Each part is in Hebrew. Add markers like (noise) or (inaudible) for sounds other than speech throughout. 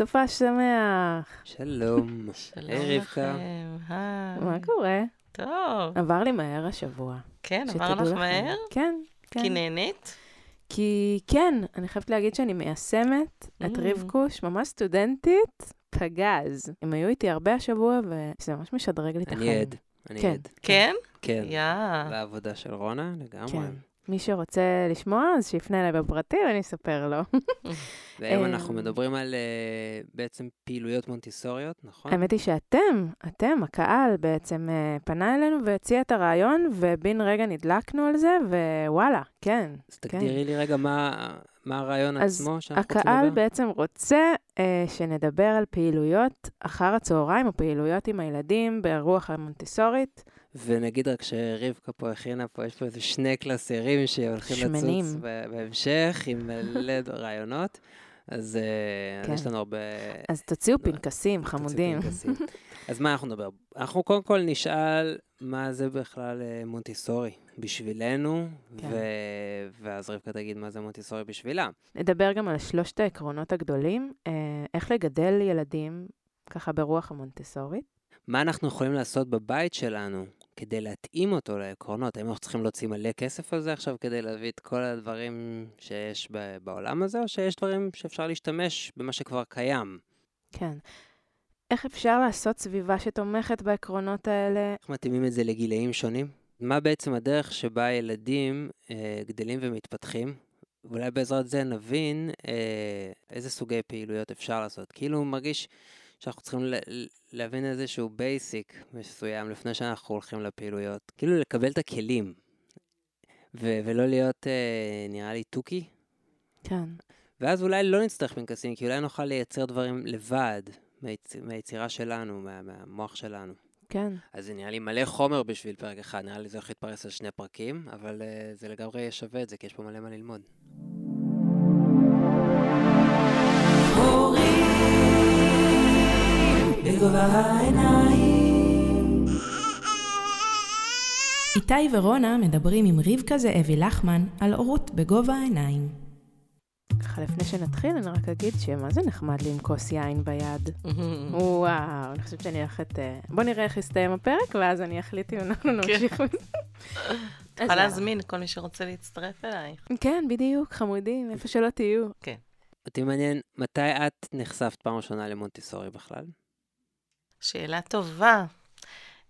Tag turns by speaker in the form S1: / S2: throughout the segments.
S1: סופש שמח.
S2: שלום.
S3: שלום
S2: היי, רבקה.
S1: מה קורה?
S3: טוב.
S1: עבר לי מהר השבוע.
S3: כן, עבר לך. מהר?
S1: כן, כן.
S3: כי נהנית?
S1: כי כן, אני חייבת להגיד שאני מיישמת את
S3: Mm.
S1: רבקוש, ממש סטודנטית, פגז. הם היו איתי הרבה השבוע, וזה ממש משדרג לי את החיים.
S2: אני עד. אני
S1: כן.
S2: עד.
S3: כן?
S2: כן.
S3: יא.
S2: לעבודה של רונה, לגמרי.
S1: כן. מי שרוצה לשמוע, אז שיפנה אליי בפרטי ואני אספר לו. (laughs)
S2: והיום
S1: אה,
S2: אנחנו מדברים על אה, בעצם פעילויות מונטיסוריות, נכון?
S1: האמת היא שאתם, אתם, הקהל בעצם אה, פנה אלינו והציע את הרעיון, ובן רגע נדלקנו על זה, ווואלה, כן.
S2: אז תגדירי לי רגע מה מה הרעיון
S1: אז
S2: עצמו שאנחנו רוצים
S1: הקהל
S2: לדבר.
S1: בעצם רוצה אה, שנדבר על פעילויות אחר הצהריים, או פעילויות עם הילדים ברוח המונטסורית.
S2: ונגיד רק שרבקה פה הכינה פה, יש פה איזה שני קלסרים שהולכים
S1: שמנים.
S2: לצוץ בהמשך, עם מלא (laughs) רעיונות. אז אה, אז
S1: כן.
S2: יש לנו הרבה...
S1: אז תוציאו
S2: לא,
S1: פנקסים,
S2: תוציאו
S1: חמודים.
S2: פנקסים. (laughs) אז מה אנחנו נדבר? אנחנו קודם כל נשאל מה זה בכלל אה, מונטיסורי בשבילנו,
S1: כן.
S2: ו- ואז רבקה תגיד מה זה מונטיסורי בשבילה.
S1: נדבר גם על שלושת העקרונות הגדולים, אה, איך לגדל ילדים ככה ברוח המונטסורית.
S2: מה אנחנו יכולים לעשות בבית שלנו כדי להתאים אותו לעקרונות? האם אנחנו צריכים להוציא מלא כסף על זה עכשיו כדי להביא את כל הדברים שיש בעולם הזה, או שיש דברים שאפשר להשתמש במה שכבר קיים?
S1: כן. איך אפשר לעשות סביבה שתומכת בעקרונות האלה?
S2: איך מתאימים את זה לגילאים שונים? מה בעצם הדרך שבה ילדים אה, גדלים ומתפתחים? ואולי בעזרת זה נבין אה, איזה סוגי פעילויות אפשר לעשות. כאילו מרגיש שאנחנו צריכים להבין איזשהו basic מסוים לפני שאנחנו הולכים לפעילויות. כאילו לקבל את הכלים, ו- ולא להיות, אה, נראה לי, תוכי.
S1: כן.
S2: ואז אולי לא נצטרך פנקסים, כי אולי נוכל לייצר דברים לבד, מהיצ... מהיצירה שלנו, מה... מהמוח שלנו.
S1: כן.
S2: אז זה נראה לי מלא חומר בשביל פרק אחד, נראה לי זה הולך להתפרס על שני פרקים, אבל אה, זה לגמרי שווה את זה, כי יש פה מלא מה ללמוד.
S4: איתי ורונה מדברים עם רבקה זאבי לחמן על הורות בגובה העיניים.
S1: ככה לפני שנתחיל, אני רק אגיד שמה זה נחמד לי עם כוס יין ביד. (laughs) וואו, אני חושבת שאני הולכת... אה, בוא נראה איך יסתיים הפרק, ואז אני אחליט אם אנחנו נמשיך. מזה.
S3: יכולה
S1: יאללה.
S3: להזמין כל מי שרוצה להצטרף אלייך.
S1: כן, בדיוק, חמודים, איפה שלא תהיו.
S2: אותי מעניין, מתי את נחשפת פעם ראשונה למונטיסורי בכלל?
S3: שאלה טובה.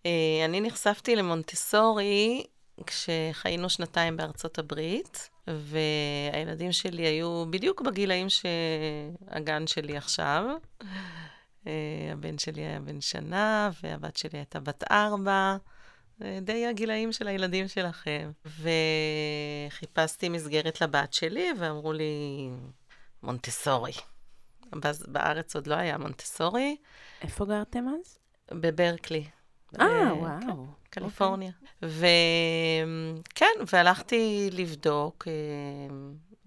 S3: אה, אני נחשפתי למונטסורי כשחיינו שנתיים בארצות הברית, והילדים שלי היו בדיוק בגילאים שהגן שלי עכשיו. אה, הבן שלי היה בן שנה, והבת שלי הייתה בת ארבע. אה, די הגילאים של הילדים שלכם. וחיפשתי מסגרת לבת שלי, ואמרו לי, מונטסורי. בארץ עוד לא היה מונטסורי,
S1: איפה גרתם אז?
S3: בברקלי.
S1: אה,
S3: ב-
S1: וואו.
S3: קליפורניה. וכן, והלכתי לבדוק אה,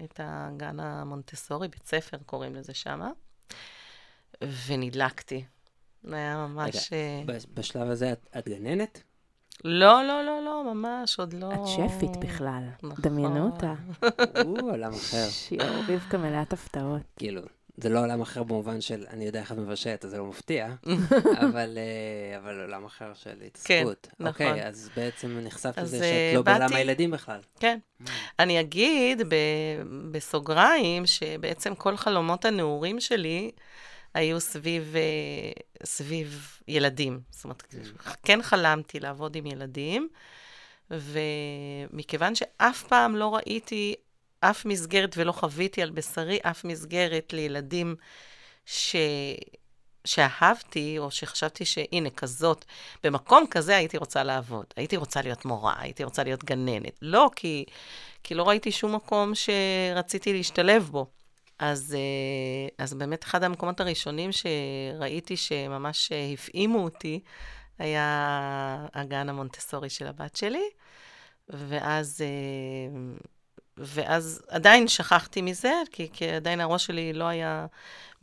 S3: את הגן המונטסורי, בית ספר קוראים לזה שמה, ונדלקתי. זה היה ממש... אה,
S2: ב- בשלב הזה את, את גננת?
S3: לא, לא, לא, לא, ממש, עוד לא...
S1: את שפית בכלל.
S3: נכון.
S1: דמיינו אותה. (laughs)
S2: או, עולם אחר.
S1: שיעור רבקה מלאת הפתעות.
S2: כאילו, זה לא עולם אחר במובן של אני יודע איך את מבשלת, אז זה לא מפתיע, (laughs) אבל, אה, אבל עולם אחר של התעסקות.
S3: נכון.
S2: אוקיי, אז בעצם נחשפת לזה
S3: אה,
S2: שאת לא בעולם
S3: באתי-
S2: הילדים בכלל.
S3: כן. אני אגיד ב- בסוגריים, שבעצם כל חלומות הנעורים שלי היו סביב, אה, סביב ילדים. זאת אומרת, כן חלמתי לעבוד עם ילדים, ומכיוון שאף פעם לא ראיתי אף מסגרת ולא חוויתי על בשרי אף מסגרת לילדים ש... שאהבתי, או שחשבתי שהנה, כזאת, במקום כזה הייתי רוצה לעבוד. הייתי רוצה להיות מורה, הייתי רוצה להיות גננת. לא, כי, כי לא ראיתי שום מקום שרציתי להשתלב בו. אז, אה, אז באמת אחד המקומות הראשונים שראיתי שממש אה, הפעימו אותי, היה הגן המונטסורי של הבת שלי. ואז, אה, ואז עדיין שכחתי מזה, כי, כי עדיין הראש שלי לא היה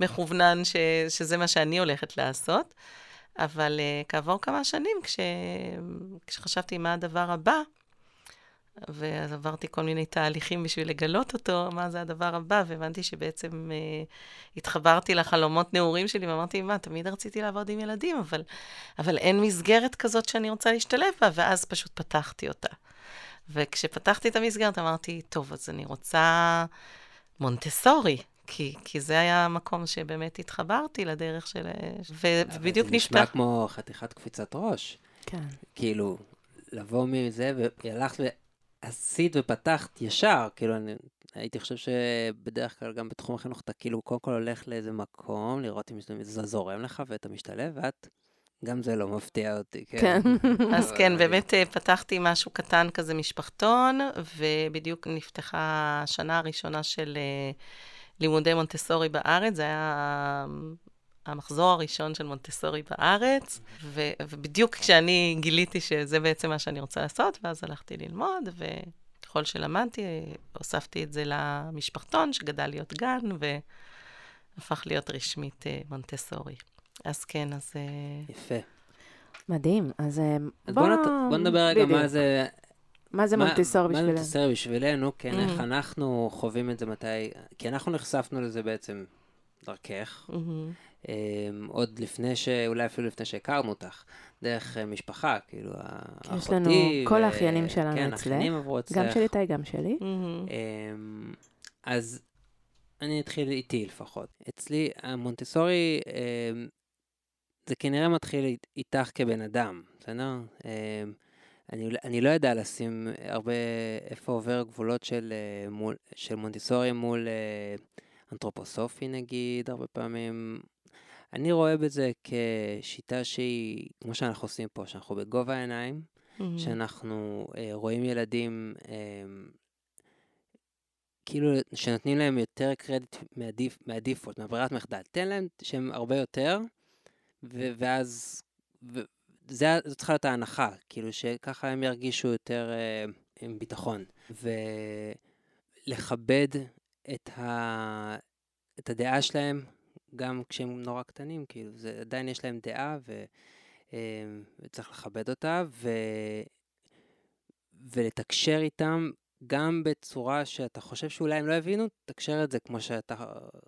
S3: מכוונן ש, שזה מה שאני הולכת לעשות. אבל uh, כעבור כמה שנים, כש, כשחשבתי מה הדבר הבא, ואז עברתי כל מיני תהליכים בשביל לגלות אותו, מה זה הדבר הבא, והבנתי שבעצם אה, התחברתי לחלומות נעורים שלי, ואמרתי, מה, תמיד רציתי לעבוד עם ילדים, אבל, אבל אין מסגרת כזאת שאני רוצה להשתלב בה, ואז פשוט פתחתי אותה. וכשפתחתי את המסגרת אמרתי, טוב, אז אני רוצה מונטסורי, כי, כי זה היה המקום שבאמת התחברתי לדרך של... ובדיוק נפתח. זה
S2: נשמע כמו חתיכת קפיצת ראש.
S1: כן.
S2: כאילו, לבוא מזה, והלכת ועשית ופתחת ישר, כאילו, אני הייתי חושב שבדרך כלל גם בתחום החינוך אתה כאילו קודם כל הולך לאיזה מקום, לראות אם זה זורם לך ואתה משתלב, ואת גם זה לא מפתיע אותי, כן.
S3: כן. (laughs) אז כן, באמת אה, פתחתי משהו קטן כזה, משפחתון, ובדיוק נפתחה השנה הראשונה של אה, לימודי מונטסורי בארץ. זה היה המחזור הראשון של מונטסורי בארץ, ו- ובדיוק כשאני גיליתי שזה בעצם מה שאני רוצה לעשות, ואז הלכתי ללמוד, וככל שלמדתי, הוספתי את זה למשפחתון, שגדל להיות גן, והפך להיות רשמית אה, מונטסורי. אז כן, אז... אה,
S2: יפה.
S1: מדהים. אז,
S2: אז בוא... בוא, נת... בוא נדבר רגע מה זה...
S1: מה זה מונטסור בשבילנו? מה
S2: מונטסור בשבילנו, כן, mm-hmm. איך אנחנו חווים את זה מתי... כי אנחנו נחשפנו לזה בעצם דרכך, mm-hmm. עוד לפני ש... אולי אפילו לפני שהכרנו אותך, דרך אה, משפחה, כאילו,
S1: אחותי. יש לנו, ו... כל האחיינים שלנו
S2: כן,
S1: אצלך.
S2: כן, האחיינים עברו אצלך.
S1: גם של איתי, גם שלי.
S2: Mm-hmm. אז אני אתחיל איתי לפחות. אצלי, המונטסורי, זה כנראה מתחיל איתך כבן אדם, בסדר? אני, אני לא יודע לשים הרבה, איפה עובר גבולות של, מול, של מונטיסורי מול אנתרופוסופי נגיד, הרבה פעמים. אני רואה בזה כשיטה שהיא, כמו שאנחנו עושים פה, שאנחנו בגובה העיניים, mm-hmm. שאנחנו אה, רואים ילדים, אה, כאילו שנותנים להם יותר קרדיט מהדיפ, מהדיפולט, מהברירת מחדל. תן להם שהם הרבה יותר, ו- ואז, ו- זה, זו צריכה להיות ההנחה, כאילו שככה הם ירגישו יותר אה, עם ביטחון. ולכבד את, ה, את הדעה שלהם, גם כשהם נורא קטנים, כאילו, זה, עדיין יש להם דעה ו, אה, וצריך לכבד אותה, ו, ולתקשר איתם גם בצורה שאתה חושב שאולי הם לא הבינו, תקשר את זה כמו שאתה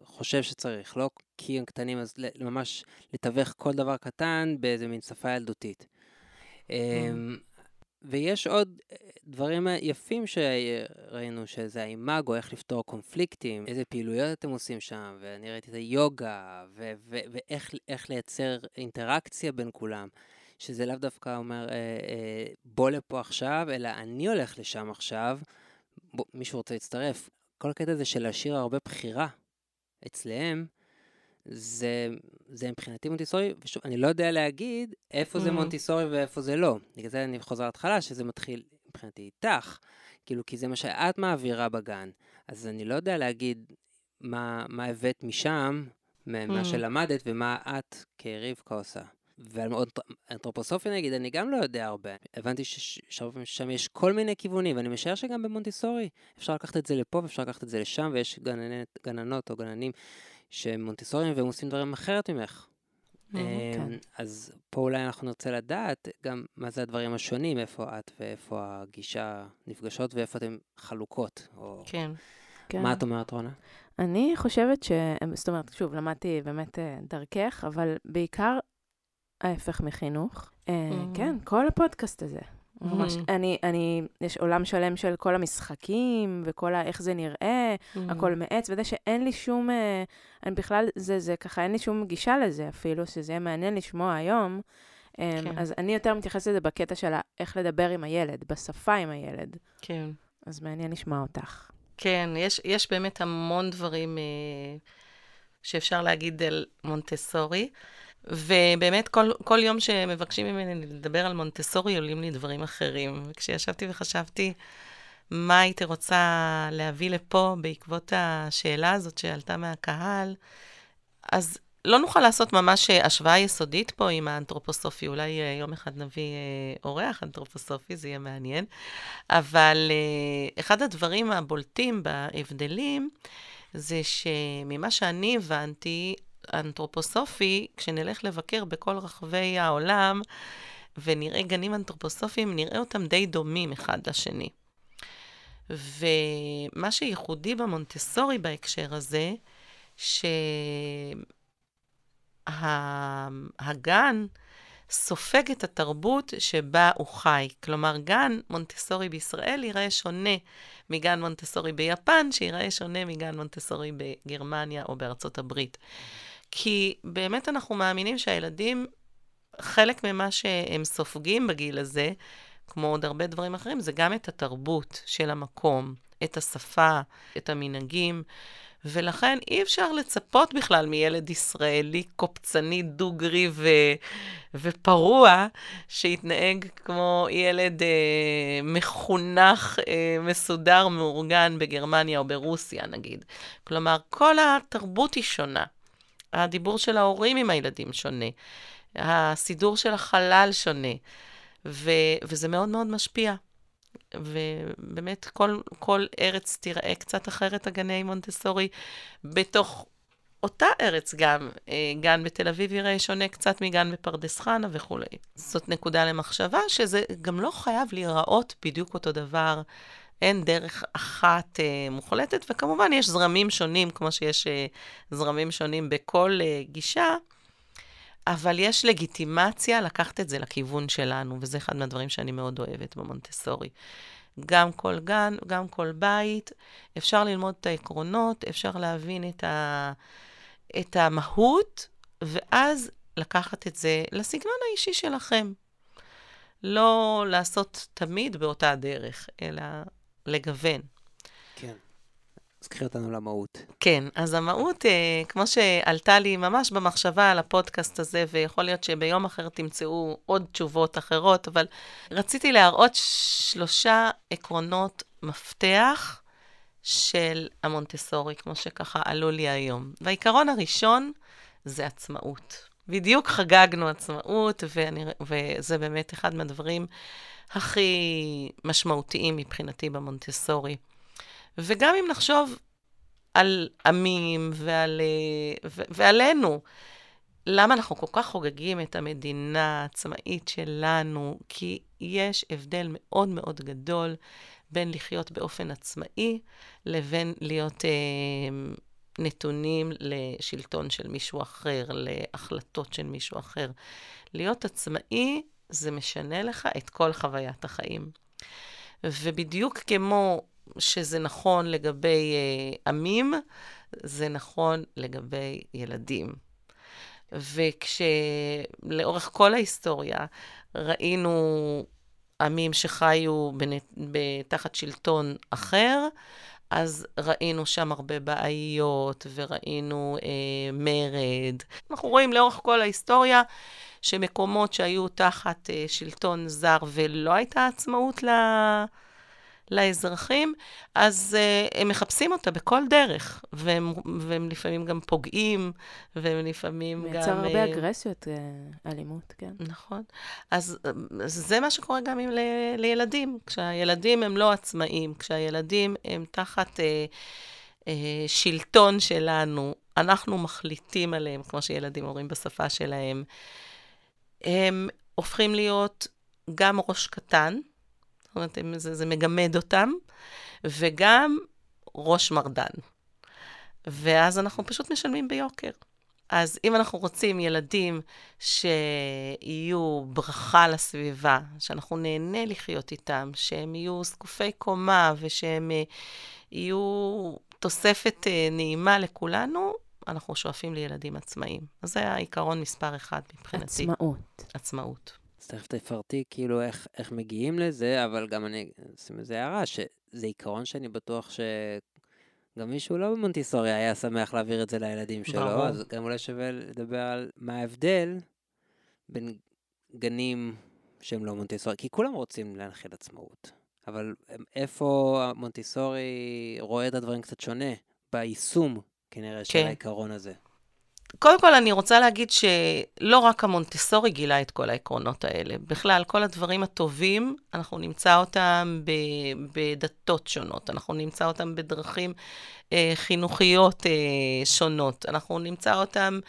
S2: חושב שצריך, לא כי הם קטנים, אז ממש לתווך כל דבר קטן באיזה מין שפה ילדותית. Mm. ויש עוד אה, דברים יפים שראינו, שזה האימאגו, איך לפתור קונפליקטים, איזה פעילויות אתם עושים שם, ואני ראיתי את היוגה, ו- ו- ואיך לייצר אינטראקציה בין כולם. שזה לאו דווקא אומר, אה, אה, בוא לפה עכשיו, אלא אני הולך לשם עכשיו, בוא, מישהו רוצה להצטרף. כל הקטע הזה של להשאיר הרבה בחירה אצלם, זה, זה מבחינתי מונטיסורי, ושוב, אני לא יודע להגיד איפה mm-hmm. זה מונטיסורי ואיפה זה לא. בגלל זה אני חוזר להתחלה, שזה מתחיל מבחינתי איתך, כאילו, כי זה מה שאת מעבירה בגן. אז אני לא יודע להגיד מה, מה הבאת משם, מה mm-hmm. שלמדת, ומה את כרבקה עושה. ועל אנתרופוסופיה נגיד, אני גם לא יודע הרבה. הבנתי ששם יש כל מיני כיוונים, ואני משער שגם במונטיסורי אפשר לקחת את זה לפה ואפשר לקחת את זה לשם, ויש גננת, גננות או גננים שהם מונטיסוריים והם עושים דברים אחרת ממך. Mm-hmm, כן. אז פה אולי אנחנו נרצה לדעת גם מה זה הדברים השונים, איפה את ואיפה הגישה נפגשות ואיפה אתן חלוקות. או...
S3: כן.
S2: כן. מה את אומרת, רונה?
S1: אני חושבת ש... זאת אומרת, שוב, למדתי באמת אה, דרכך, אבל בעיקר ההפך מחינוך. Mm-hmm. כן, כל הפודקאסט הזה. ממש. Mm-hmm. אני, אני, יש עולם שלם של כל המשחקים, וכל ה... איך זה נראה, mm-hmm. הכל מעץ, וזה שאין לי שום, אה, אני בכלל, זה, זה ככה, אין לי שום גישה לזה אפילו, שזה יהיה מעניין לשמוע היום. כן. אז אני יותר מתייחסת לזה בקטע של איך לדבר עם הילד, בשפה עם הילד.
S3: כן.
S1: אז מעניין לשמוע אותך.
S3: כן, יש, יש באמת המון דברים אה, שאפשר להגיד על מונטסורי. ובאמת, כל, כל יום שמבקשים ממני לדבר על מונטסורי, עולים לי דברים אחרים. וכשישבתי וחשבתי מה הייתי רוצה להביא לפה בעקבות השאלה הזאת שעלתה מהקהל, אז לא נוכל לעשות ממש השוואה יסודית פה עם האנתרופוסופי. אולי אה, יום אחד נביא אה, אורח אנתרופוסופי, זה יהיה מעניין. אבל אה, אחד הדברים הבולטים בהבדלים, זה שממה שאני הבנתי, אנתרופוסופי, כשנלך לבקר בכל רחבי העולם ונראה גנים אנתרופוסופיים, נראה אותם די דומים אחד לשני. ומה שייחודי במונטסורי בהקשר הזה, שהגן סופג את התרבות שבה הוא חי. כלומר, גן מונטסורי בישראל ייראה שונה מגן מונטסורי ביפן, שיראה שונה מגן מונטסורי בגרמניה או בארצות הברית. כי באמת אנחנו מאמינים שהילדים, חלק ממה שהם סופגים בגיל הזה, כמו עוד הרבה דברים אחרים, זה גם את התרבות של המקום, את השפה, את המנהגים. ולכן אי אפשר לצפות בכלל מילד ישראלי קופצני, דוגרי ו... ופרוע, שיתנהג כמו ילד אה, מחונך, אה, מסודר, מאורגן בגרמניה או ברוסיה, נגיד. כלומר, כל התרבות היא שונה. הדיבור של ההורים עם הילדים שונה. הסידור של החלל שונה. ו... וזה מאוד מאוד משפיע. ובאמת, כל, כל ארץ תיראה קצת אחרת, הגני מונטסורי, בתוך אותה ארץ גם. אה, גן בתל אביב יראה שונה קצת מגן בפרדס חנה וכולי. זאת נקודה למחשבה, שזה גם לא חייב להיראות בדיוק אותו דבר. אין דרך אחת אה, מוחלטת, וכמובן יש זרמים שונים, כמו שיש אה, זרמים שונים בכל אה, גישה, אבל יש לגיטימציה לקחת את זה לכיוון שלנו, וזה אחד מהדברים שאני מאוד אוהבת במונטסורי. גם כל גן, גם כל בית, אפשר ללמוד את העקרונות, אפשר להבין את, ה, את המהות, ואז לקחת את זה לסגנון האישי שלכם. לא לעשות תמיד באותה דרך, אלא לגוון.
S2: כן. אז קחי אותנו למהות.
S3: כן, אז המהות, אה, כמו שעלתה לי ממש במחשבה על הפודקאסט הזה, ויכול להיות שביום אחר תמצאו עוד תשובות אחרות, אבל רציתי להראות שלושה עקרונות מפתח של המונטסורי, כמו שככה עלו לי היום. והעיקרון הראשון זה עצמאות. בדיוק חגגנו עצמאות, ואני, וזה באמת אחד מהדברים הכי משמעותיים מבחינתי במונטסורי. וגם אם נחשוב על עמים ועל, ו, ועלינו, למה אנחנו כל כך חוגגים את המדינה העצמאית שלנו? כי יש הבדל מאוד מאוד גדול בין לחיות באופן עצמאי לבין להיות אה, נתונים לשלטון של מישהו אחר, להחלטות של מישהו אחר. להיות עצמאי, זה משנה לך את כל חוויית החיים. ובדיוק כמו שזה נכון לגבי uh, עמים, זה נכון לגבי ילדים. וכשלאורך כל ההיסטוריה ראינו עמים שחיו בנת... תחת שלטון אחר, אז ראינו שם הרבה בעיות וראינו אה, מרד. אנחנו רואים לאורך כל ההיסטוריה שמקומות שהיו תחת אה, שלטון זר ולא הייתה עצמאות ל... לאזרחים, אז uh, הם מחפשים אותה בכל דרך, והם, והם לפעמים גם פוגעים, והם לפעמים
S1: מייצר
S3: גם...
S1: מייצר הרבה uh, אגרסיות, uh, אלימות, כן.
S3: נכון. אז, אז זה מה שקורה גם עם ל, לילדים. כשהילדים הם לא עצמאים, כשהילדים הם תחת uh, uh, שלטון שלנו, אנחנו מחליטים עליהם, כמו שילדים אומרים בשפה שלהם, הם הופכים להיות גם ראש קטן, זאת אומרת, זה, זה מגמד אותם, וגם ראש מרדן. ואז אנחנו פשוט משלמים ביוקר. אז אם אנחנו רוצים ילדים שיהיו ברכה לסביבה, שאנחנו נהנה לחיות איתם, שהם יהיו זקופי קומה ושהם אה, יהיו תוספת אה, נעימה לכולנו, אנחנו שואפים לילדים עצמאיים. אז זה העיקרון מספר אחד מבחינתי.
S1: עצמאות.
S3: עצמאות.
S2: אז תכף תפרטי כאילו איך, איך מגיעים לזה, אבל גם אני אשים איזה הערה, שזה עיקרון שאני בטוח שגם מישהו לא במונטיסורי היה שמח להעביר את זה לילדים שלו, ברור. אז גם אולי שווה לדבר על מה ההבדל בין גנים שהם לא מונטיסורי, כי כולם רוצים להנחיל עצמאות, אבל איפה המונטיסורי רואה את הדברים קצת שונה? ביישום, כנראה, כן. של העיקרון הזה.
S3: קודם כל, אני רוצה להגיד שלא רק המונטסורי גילה את כל העקרונות האלה. בכלל, כל הדברים הטובים, אנחנו נמצא אותם ב, בדתות שונות, אנחנו נמצא אותם בדרכים אה, חינוכיות אה, שונות, אנחנו נמצא אותם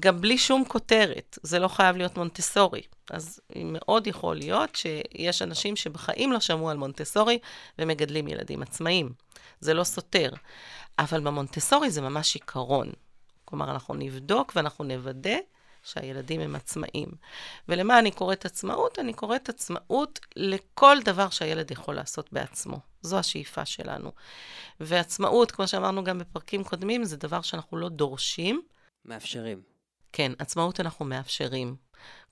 S3: גם בלי שום כותרת, זה לא חייב להיות מונטסורי. אז מאוד יכול להיות שיש אנשים שבחיים לא שמעו על מונטסורי ומגדלים ילדים עצמאיים. זה לא סותר. אבל במונטסורי זה ממש עיקרון. כלומר, אנחנו נבדוק ואנחנו נוודא שהילדים הם עצמאים. ולמה אני קוראת עצמאות? אני קוראת עצמאות לכל דבר שהילד יכול לעשות בעצמו. זו השאיפה שלנו. ועצמאות, כמו שאמרנו גם בפרקים קודמים, זה דבר שאנחנו לא דורשים.
S2: מאפשרים.
S3: כן, עצמאות אנחנו מאפשרים.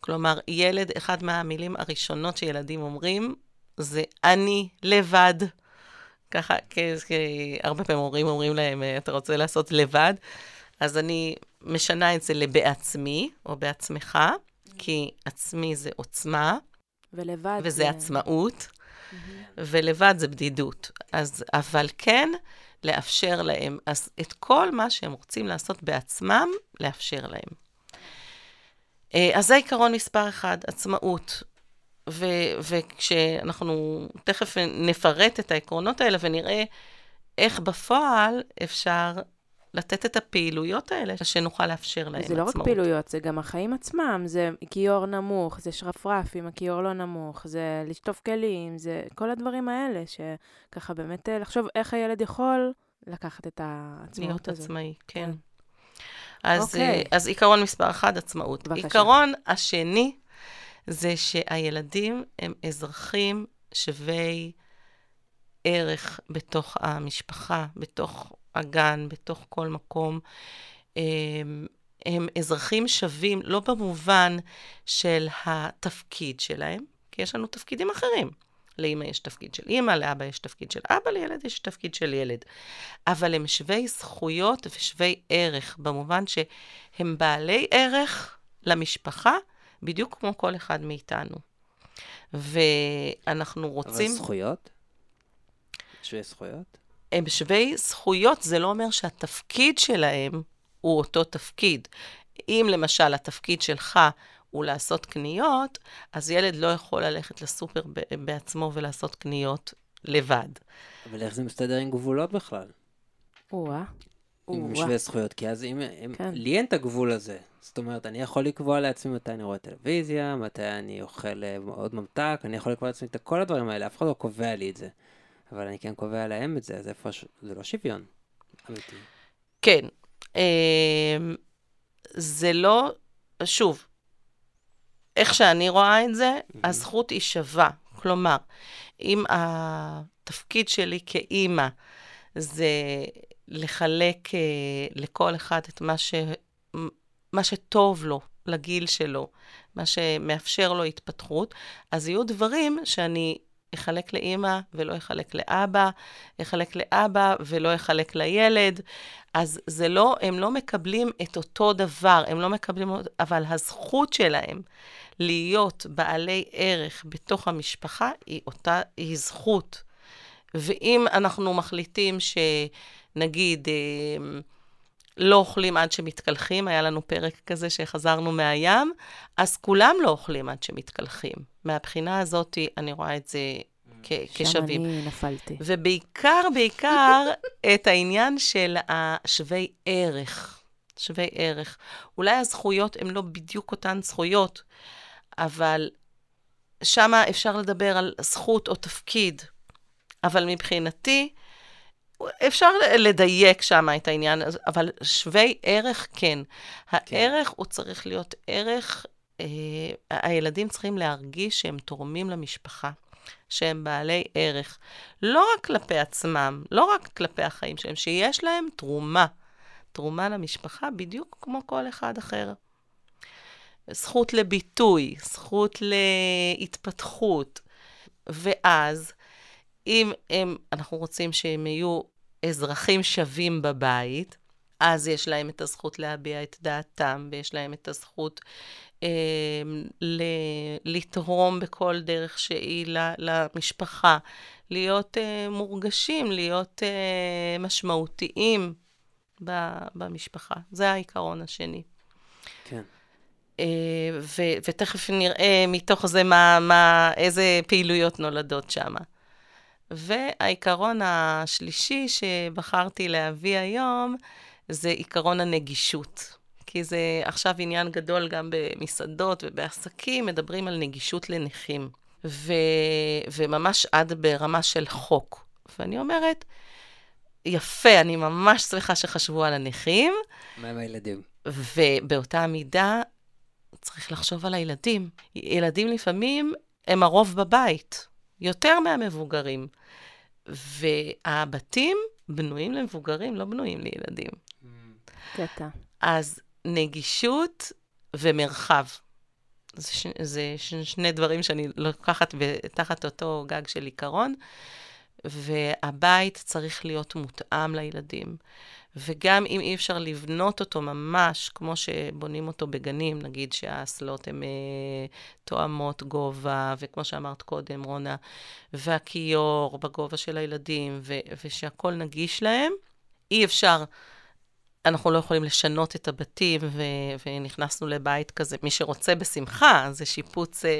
S3: כלומר, ילד, אחד מהמילים הראשונות שילדים אומרים, זה אני לבד. ככה, כי הרבה פעמים הורים אומרים להם, אתה רוצה לעשות לבד? אז אני משנה את זה לבעצמי, או בעצמך, כי עצמי זה עוצמה.
S1: ולבד
S3: וזה זה... עצמאות, mm-hmm. ולבד זה בדידות. אז, אבל כן, לאפשר להם. אז את כל מה שהם רוצים לעשות בעצמם, לאפשר להם. אה, אז זה עיקרון מספר אחד, עצמאות. ו- וכשאנחנו תכף נפרט את העקרונות האלה ונראה איך בפועל אפשר לתת את הפעילויות האלה, שנוכל לאפשר להם עצמאות.
S1: זה לא רק פעילויות, זה גם החיים עצמם, זה כיור נמוך, זה שרפרף עם הכיור לא נמוך, זה לשטוף כלים, זה כל הדברים האלה, שככה באמת אה, לחשוב איך הילד יכול לקחת את העצמאות
S3: הזאת. להיות עצמאי, כן. כן. אז, okay. אוקיי. אה, אז עיקרון מספר אחד, עצמאות. בבקשה. עיקרון השני, זה שהילדים הם אזרחים שווי ערך בתוך המשפחה, בתוך הגן, בתוך כל מקום. הם, הם אזרחים שווים, לא במובן של התפקיד שלהם, כי יש לנו תפקידים אחרים. לאמא יש תפקיד של אימא, לאבא יש תפקיד של אבא, לילד יש תפקיד של ילד. אבל הם שווי זכויות ושווי ערך, במובן שהם בעלי ערך למשפחה, בדיוק כמו כל אחד מאיתנו. ואנחנו רוצים...
S2: אבל זכויות? שווי זכויות?
S3: הם שווי זכויות, זה לא אומר שהתפקיד שלהם הוא אותו תפקיד. אם למשל התפקיד שלך הוא לעשות קניות, אז ילד לא יכול ללכת לסופר בעצמו ולעשות קניות לבד.
S2: אבל איך זה מסתדר עם גבולות בכלל?
S1: או-אה.
S2: עם שווה זכויות, כי אז אם, אם כן. לי אין את הגבול הזה. זאת אומרת, אני יכול לקבוע לעצמי מתי אני רואה טלוויזיה, מתי אני אוכל אה, עוד ממתק, אני יכול לקבוע לעצמי את כל הדברים האלה, אף אחד לא קובע לי את זה. אבל אני כן קובע להם את זה, אז איפה, זה לא שוויון אמיתי.
S3: כן. אמ, זה לא, שוב, איך שאני רואה את זה, הזכות היא שווה. כלומר, אם התפקיד שלי כאימא זה לחלק אה, לכל אחד את מה, ש... מה שטוב לו, לגיל שלו, מה שמאפשר לו התפתחות, אז יהיו דברים שאני אחלק לאימא ולא אחלק לאבא, אחלק לאבא ולא אחלק לילד. אז זה לא, הם לא מקבלים את אותו דבר, הם לא מקבלים, אבל הזכות שלהם להיות בעלי ערך בתוך המשפחה היא אותה, היא זכות. ואם אנחנו מחליטים שנגיד, אה, לא אוכלים עד שמתקלחים, היה לנו פרק כזה שחזרנו מהים, אז כולם לא אוכלים עד שמתקלחים. מהבחינה הזאת, אני רואה את זה כ- כשווים.
S1: שם אני נפלתי.
S3: ובעיקר, בעיקר, (laughs) את העניין של השווי ערך. שווי ערך. אולי הזכויות הן לא בדיוק אותן זכויות, אבל שם אפשר לדבר על זכות או תפקיד. אבל מבחינתי, אפשר לדייק שם את העניין, אבל שווי ערך, כן. כן. הערך הוא צריך להיות ערך, אה, הילדים צריכים להרגיש שהם תורמים למשפחה, שהם בעלי ערך. לא רק כלפי עצמם, לא רק כלפי החיים שלהם, שיש להם תרומה. תרומה למשפחה בדיוק כמו כל אחד אחר. זכות לביטוי, זכות להתפתחות. ואז, אם הם, אנחנו רוצים שהם יהיו אזרחים שווים בבית, אז יש להם את הזכות להביע את דעתם, ויש להם את הזכות אה, ל- לתרום בכל דרך שהיא למשפחה, להיות אה, מורגשים, להיות אה, משמעותיים במשפחה. זה העיקרון השני.
S2: כן.
S3: אה, ו- ותכף נראה מתוך זה מה, מה, איזה פעילויות נולדות שם. והעיקרון השלישי שבחרתי להביא היום, זה עיקרון הנגישות. כי זה עכשיו עניין גדול גם במסעדות ובעסקים, מדברים על נגישות לנכים. ו, וממש עד ברמה של חוק. ואני אומרת, יפה, אני ממש שמחה שחשבו על הנכים.
S2: מה עם הילדים?
S3: ובאותה מידה, צריך לחשוב על הילדים. ילדים לפעמים הם הרוב בבית, יותר מהמבוגרים. והבתים בנויים למבוגרים, לא בנויים לילדים.
S1: קטע.
S3: אז נגישות ומרחב. זה, ש, זה ש, שני דברים שאני לוקחת תחת אותו גג של עיקרון, והבית צריך להיות מותאם לילדים. וגם אם אי אפשר לבנות אותו ממש כמו שבונים אותו בגנים, נגיד שהאסלות הן אה, תואמות גובה, וכמו שאמרת קודם, רונה, והכיור בגובה של הילדים, ו- ושהכול נגיש להם, אי אפשר אנחנו לא יכולים לשנות את הבתים, ו- ונכנסנו לבית כזה, מי שרוצה בשמחה, זה שיפוץ אה,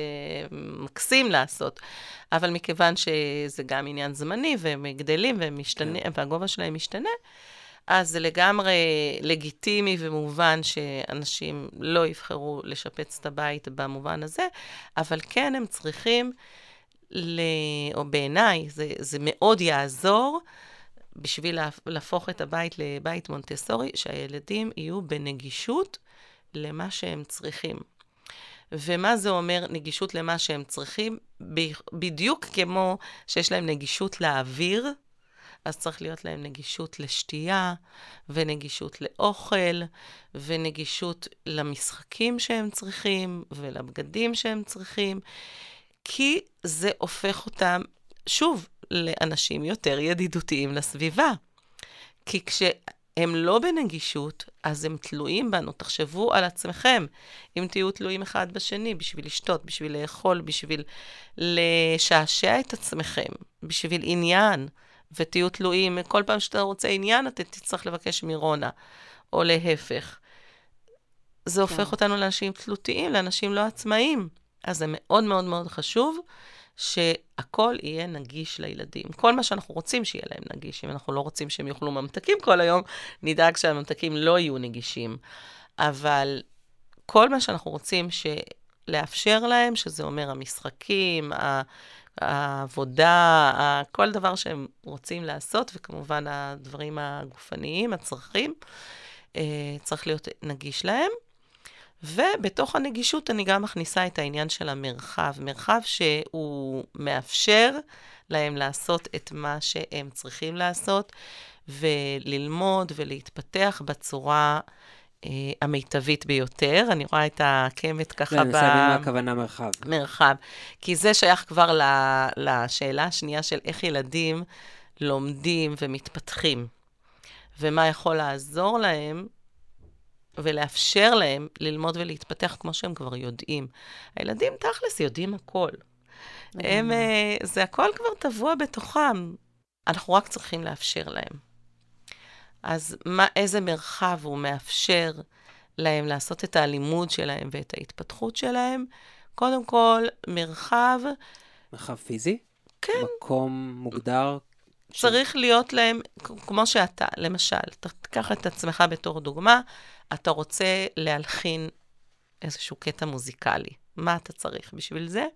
S3: מקסים לעשות. אבל מכיוון שזה גם עניין זמני, והם גדלים, והם משתנה, כן. והגובה שלהם משתנה, אז זה לגמרי לגיטימי ומובן שאנשים לא יבחרו לשפץ את הבית במובן הזה, אבל כן הם צריכים, ל... או בעיניי, זה, זה מאוד יעזור. בשביל להפוך את הבית לבית מונטסורי, שהילדים יהיו בנגישות למה שהם צריכים. ומה זה אומר נגישות למה שהם צריכים? בדיוק כמו שיש להם נגישות לאוויר, אז צריך להיות להם נגישות לשתייה, ונגישות לאוכל, ונגישות למשחקים שהם צריכים, ולבגדים שהם צריכים, כי זה הופך אותם, שוב, לאנשים יותר ידידותיים לסביבה. כי כשהם לא בנגישות, אז הם תלויים בנו. תחשבו על עצמכם, אם תהיו תלויים אחד בשני בשביל לשתות, בשביל לאכול, בשביל לשעשע את עצמכם, בשביל עניין, ותהיו תלויים, כל פעם שאתה רוצה עניין, אתה תצטרך לבקש מרונה, או להפך. זה הופך כן. אותנו לאנשים תלותיים, לאנשים לא עצמאיים. אז זה מאוד מאוד מאוד חשוב שהכל יהיה נגיש לילדים. כל מה שאנחנו רוצים שיהיה להם נגיש. אם אנחנו לא רוצים שהם יאכלו ממתקים כל היום, נדאג שהממתקים לא יהיו נגישים. אבל כל מה שאנחנו רוצים לאפשר להם, שזה אומר המשחקים, העבודה, כל דבר שהם רוצים לעשות, וכמובן הדברים הגופניים, הצרכים, אה, צריך להיות נגיש להם. ובתוך הנגישות אני גם מכניסה את העניין של המרחב. מרחב שהוא מאפשר להם לעשות את מה שהם צריכים לעשות, וללמוד ולהתפתח בצורה אה, המיטבית ביותר. אני רואה את הקמת ככה ב...
S2: אני מנסה להבין מה הכוונה מרחב.
S3: מרחב. כי זה שייך כבר לשאלה השנייה של איך ילדים לומדים ומתפתחים. ומה יכול לעזור להם ולאפשר להם ללמוד ולהתפתח כמו שהם כבר יודעים. הילדים תכלס יודעים הכל. הם, אה, זה הכל כבר טבוע בתוכם. אנחנו רק צריכים לאפשר להם. אז מה, איזה מרחב הוא מאפשר להם לעשות את הלימוד שלהם ואת ההתפתחות שלהם? קודם כל, מרחב...
S2: מרחב פיזי?
S3: כן.
S2: מקום מוגדר?
S3: צריך. להיות להם, כמו שאתה, למשל, תיקח את עצמך בתור דוגמה, אתה רוצה להלחין איזשהו קטע מוזיקלי. מה אתה צריך בשביל זה?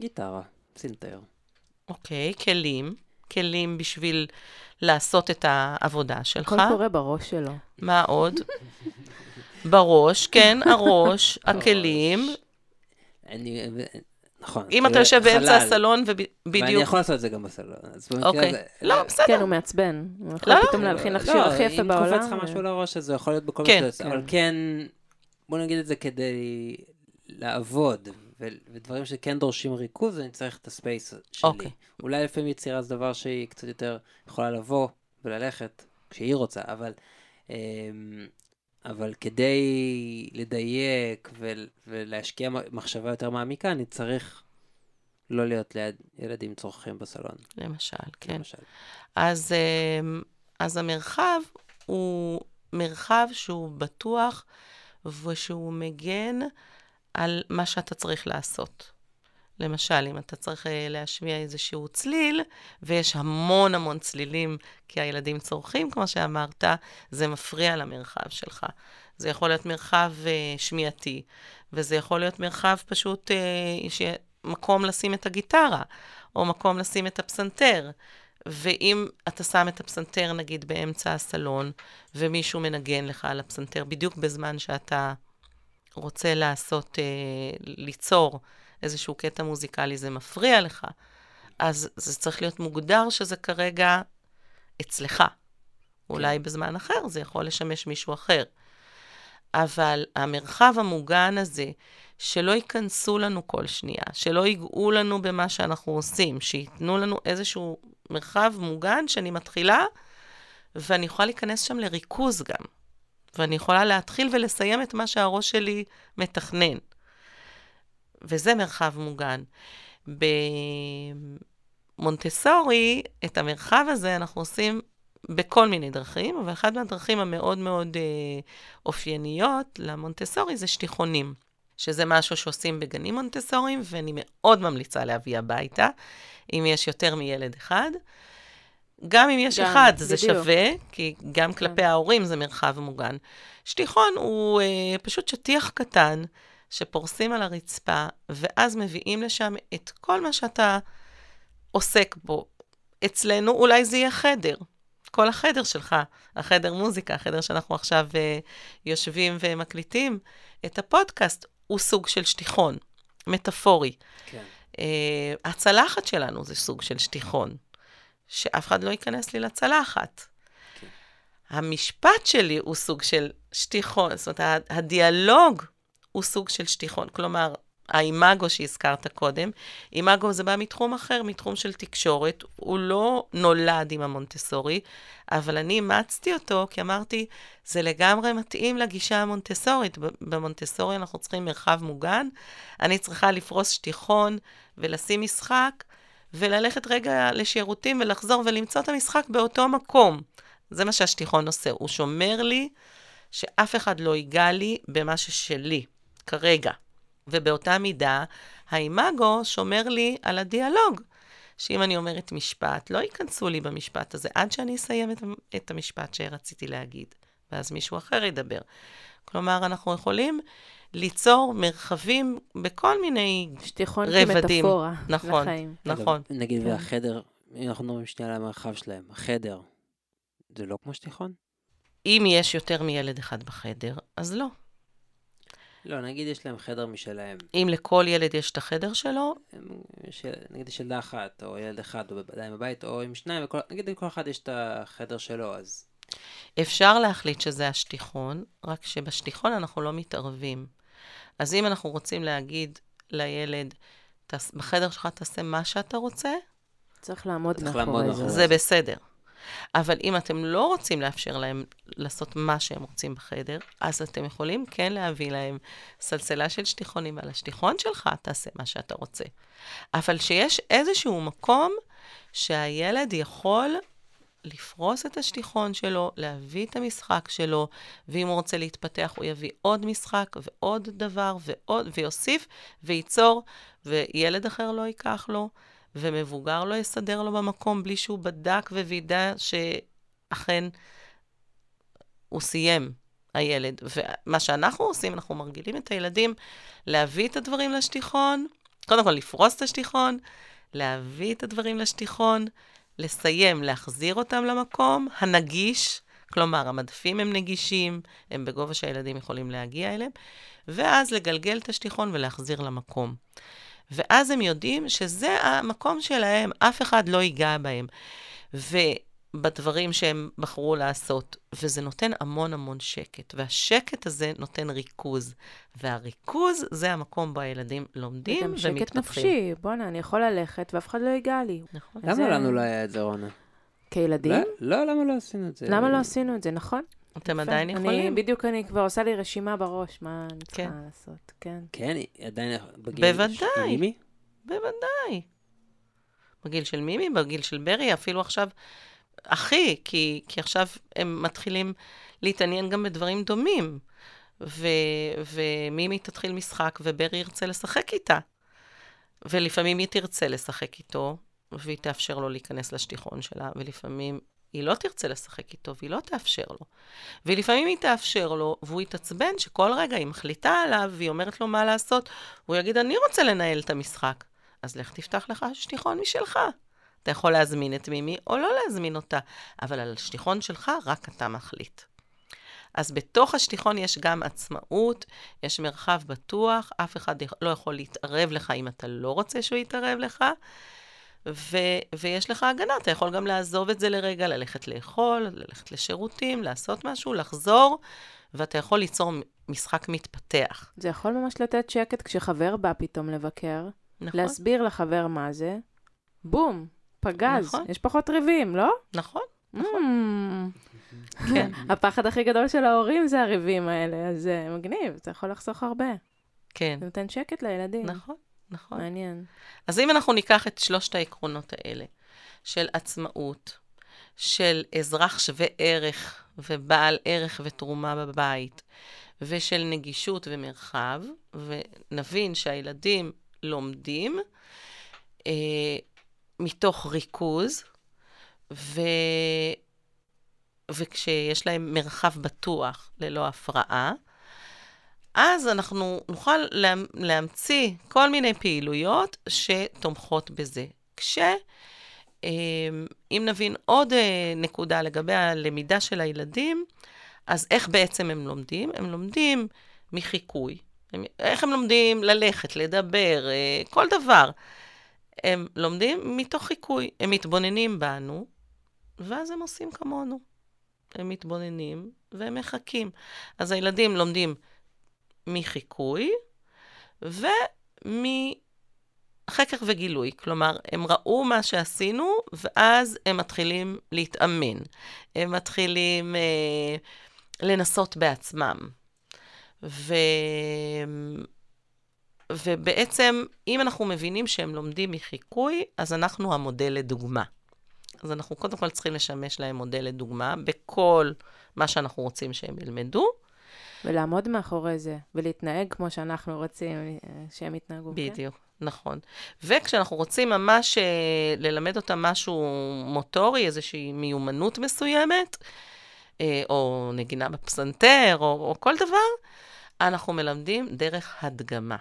S2: גיטרה, סינטר.
S3: אוקיי, כלים. כלים בשביל לעשות את העבודה שלך.
S1: הכל קורה בראש שלו.
S3: מה עוד? בראש, כן, הראש, (laughs) הכלים.
S2: אני, נכון.
S3: אם אתה יושב באמצע הסלון ובדיוק...
S2: ואני יכול לעשות את זה גם בסלון.
S3: אוקיי. לא, בסדר.
S1: כן, הוא מעצבן. הוא יכול לא, פתאום לא. להלחין לך שיר הכי יפה בעולם.
S2: לא, אם קופץ לך משהו לראש, אז זה יכול להיות בכל מקרה. כן. אבל כן, בוא נגיד את זה כדי לעבוד, ודברים שכן דורשים ריכוז, אני צריך את הספייס שלי. אוקיי. אולי לפעמים יצירה זה דבר שהיא קצת יותר יכולה לבוא וללכת כשהיא רוצה, אבל... אבל כדי לדייק ולהשקיע מחשבה יותר מעמיקה, אני צריך לא להיות ליד ילדים צורכים בסלון.
S3: למשל, כן. למשל. אז, אמ, אז המרחב הוא מרחב שהוא בטוח ושהוא מגן על מה שאתה צריך לעשות. למשל, אם אתה צריך אה, להשמיע איזשהו צליל, ויש המון המון צלילים, כי הילדים צורכים, כמו שאמרת, זה מפריע למרחב שלך. זה יכול להיות מרחב uh, שמיעתי, וזה יכול להיות מרחב פשוט, uh, שיהיה מקום לשים את הגיטרה, או מקום לשים את הפסנתר. ואם אתה שם את הפסנתר, נגיד, באמצע הסלון, ומישהו מנגן לך על הפסנתר בדיוק בזמן שאתה רוצה לעשות, uh, ליצור איזשהו קטע מוזיקלי, זה מפריע לך, אז זה צריך להיות מוגדר שזה כרגע אצלך. כן. אולי בזמן אחר זה יכול לשמש מישהו אחר. אבל המרחב המוגן הזה, שלא ייכנסו לנו כל שנייה, שלא ייגעו לנו במה שאנחנו עושים, שייתנו לנו איזשהו מרחב מוגן שאני מתחילה, ואני יכולה להיכנס שם לריכוז גם. ואני יכולה להתחיל ולסיים את מה שהראש שלי מתכנן. וזה מרחב מוגן. במונטסורי, את המרחב הזה אנחנו עושים בכל מיני דרכים, אבל אחת מהדרכים המאוד מאוד אה, אופייניות למונטסורי זה שטיחונים, שזה משהו שעושים בגנים מונטסוריים, ואני מאוד ממליצה להביא הביתה, אם יש יותר מילד אחד. גם אם יש גם, אחד, בדיוק. זה שווה, כי גם כן. כלפי ההורים זה מרחב מוגן. שטיחון הוא אה, פשוט שטיח קטן, שפורסים על הרצפה, ואז מביאים לשם את כל מה שאתה עוסק בו. אצלנו אולי זה יהיה חדר. כל החדר שלך, החדר מוזיקה, החדר שאנחנו עכשיו uh, יושבים ומקליטים, את הפודקאסט, הוא סוג של שטיחון, מטאפורי. כן. Uh, הצלחת שלנו זה סוג של שטיחון, שאף אחד לא ייכנס לי לצלחת. כן. המשפט שלי הוא סוג של שטיחון, זאת אומרת, הדיאלוג הוא סוג של שטיחון. כלומר, האימאגו שהזכרת קודם, אימאגו זה בא מתחום אחר, מתחום של תקשורת. הוא לא נולד עם המונטסורי, אבל אני אימצתי אותו כי אמרתי, זה לגמרי מתאים לגישה המונטסורית. במונטסורי אנחנו צריכים מרחב מוגן, אני צריכה לפרוס שטיחון ולשים משחק, וללכת רגע לשירותים ולחזור ולמצוא את המשחק באותו מקום. זה מה שהשטיחון עושה, הוא שומר לי שאף אחד לא ייגע לי במה ששלי. כרגע. ובאותה מידה, האימאגו שומר לי על הדיאלוג. שאם אני אומרת משפט, לא ייכנסו לי במשפט הזה עד שאני אסיים את, את המשפט שרציתי להגיד, ואז מישהו אחר ידבר. כלומר, אנחנו יכולים ליצור מרחבים בכל מיני
S1: שטיחון רבדים. שטיחון כמטאפורה
S3: נכון, לחיים. נכון.
S2: נגיד, כן. והחדר, אם אנחנו מדברים שנייה על המרחב שלהם, החדר, זה לא כמו שטיחון?
S3: אם יש יותר מילד אחד בחדר, אז לא.
S2: לא, נגיד יש להם חדר משלהם.
S3: אם לכל ילד יש את החדר שלו?
S2: יש, נגיד יש ילדה אחת, או ילד אחד, או עדיין בבית, או עם שניים, וכל, נגיד לכל אחד יש את החדר שלו, אז...
S3: אפשר להחליט שזה השטיחון, רק שבשטיחון אנחנו לא מתערבים. אז אם אנחנו רוצים להגיד לילד, בחדר שלך תעשה מה שאתה רוצה,
S1: צריך לעמוד מאחורי זה.
S3: זה בסדר. אבל אם אתם לא רוצים לאפשר להם לעשות מה שהם רוצים בחדר, אז אתם יכולים כן להביא להם סלסלה של שטיחונים, על השטיחון שלך תעשה מה שאתה רוצה. אבל שיש איזשהו מקום שהילד יכול לפרוס את השטיחון שלו, להביא את המשחק שלו, ואם הוא רוצה להתפתח, הוא יביא עוד משחק ועוד דבר ועוד, ויוסיף וייצור, וילד אחר לא ייקח לו. ומבוגר לא יסדר לו במקום בלי שהוא בדק ווידא שאכן הוא סיים, הילד. ומה שאנחנו עושים, אנחנו מרגילים את הילדים להביא את הדברים לשטיחון, קודם כל לפרוס את השטיחון, להביא את הדברים לשטיחון, לסיים, להחזיר אותם למקום הנגיש, כלומר, המדפים הם נגישים, הם בגובה שהילדים יכולים להגיע אליהם, ואז לגלגל את השטיחון ולהחזיר למקום. ואז הם יודעים שזה המקום שלהם, אף אחד לא ייגע בהם. ובדברים שהם בחרו לעשות, וזה נותן המון המון שקט, והשקט הזה נותן ריכוז, והריכוז זה המקום בו הילדים לומדים ומתפתחים.
S1: וגם שקט נפשי, בואנה, אני יכול ללכת ואף אחד לא ייגע לי.
S2: נכון. למה זה... לנו לא היה את זה, רונה?
S1: כילדים?
S2: לא, לא, למה לא עשינו את זה?
S1: למה לא עשינו את זה, נכון?
S3: אתם עדיין יכולים.
S1: אני, בדיוק אני כבר עושה לי רשימה בראש, מה אני צריכה כן. לעשות, כן.
S2: כן, עדיין בגיל...
S3: בוודאי. בוודאי. בגיל של מימי, בגיל של ברי, אפילו עכשיו אחי, כי, כי עכשיו הם מתחילים להתעניין גם בדברים דומים. ו, ומימי תתחיל משחק וברי ירצה לשחק איתה. ולפעמים היא תרצה לשחק איתו, והיא תאפשר לו להיכנס לשטיחון שלה, ולפעמים היא לא תרצה לשחק איתו, והיא לא תאפשר לו. ולפעמים היא תאפשר לו, והוא יתעצבן שכל רגע היא מחליטה עליו, והיא אומרת לו מה לעשות, והוא יגיד, אני רוצה לנהל את המשחק. אז לך תפתח לך שטיחון משלך. אתה יכול להזמין את מימי או לא להזמין אותה, אבל על השטיחון שלך רק אתה מחליט. אז בתוך השטיחון יש גם עצמאות, יש מרחב בטוח, אף אחד לא יכול להתערב לך אם אתה לא רוצה שהוא יתערב לך, ו- ויש לך הגנה, אתה יכול גם לעזוב את זה לרגע, ללכת לאכול, ללכת לשירותים, לעשות משהו, לחזור, ואתה יכול ליצור משחק מתפתח.
S1: זה יכול ממש לתת שקט כשחבר בא פתאום לבקר,
S3: נכון?
S1: להסביר לחבר מה זה, בום, פגז,
S3: נכון.
S1: יש פחות ריבים, לא?
S3: נכון.
S1: Mm.
S3: כן. (laughs)
S1: הפחד הכי גדול של ההורים זה הריבים האלה, אז זה מגניב, זה יכול לחסוך הרבה.
S3: כן,
S1: זה נותן שקט לילדים.
S3: נכון, נכון.
S1: מעניין.
S3: אז אם אנחנו ניקח את שלושת העקרונות האלה, של עצמאות, של אזרח שווה ערך ובעל ערך ותרומה בבית, ושל נגישות ומרחב, ונבין שהילדים לומדים אה, מתוך ריכוז, ו... וכשיש להם מרחב בטוח ללא הפרעה, אז אנחנו נוכל לה, להמציא כל מיני פעילויות שתומכות בזה. כש... אה, אם נבין עוד אה, נקודה לגבי הלמידה של הילדים, אז איך בעצם הם לומדים? הם לומדים מחיקוי. הם, איך הם לומדים ללכת, לדבר, אה, כל דבר. הם לומדים מתוך חיקוי. הם מתבוננים בנו, ואז הם עושים כמונו. הם מתבוננים והם מחכים. אז הילדים לומדים מחיקוי ומחקר וגילוי. כלומר, הם ראו מה שעשינו, ואז הם מתחילים להתאמן. הם מתחילים אה, לנסות בעצמם. ו... ובעצם, אם אנחנו מבינים שהם לומדים מחיקוי, אז אנחנו המודל לדוגמה. אז אנחנו קודם כל צריכים לשמש להם מודל לדוגמה בכל מה שאנחנו רוצים שהם ילמדו.
S1: ולעמוד מאחורי זה, ולהתנהג כמו שאנחנו רוצים אה, שהם יתנהגו. כן?
S3: בדיוק, נכון. וכשאנחנו רוצים ממש אה, ללמד אותם משהו מוטורי, איזושהי מיומנות מסוימת, אה, או נגינה בפסנתר, או, או כל דבר, אנחנו מלמדים דרך הדגמה.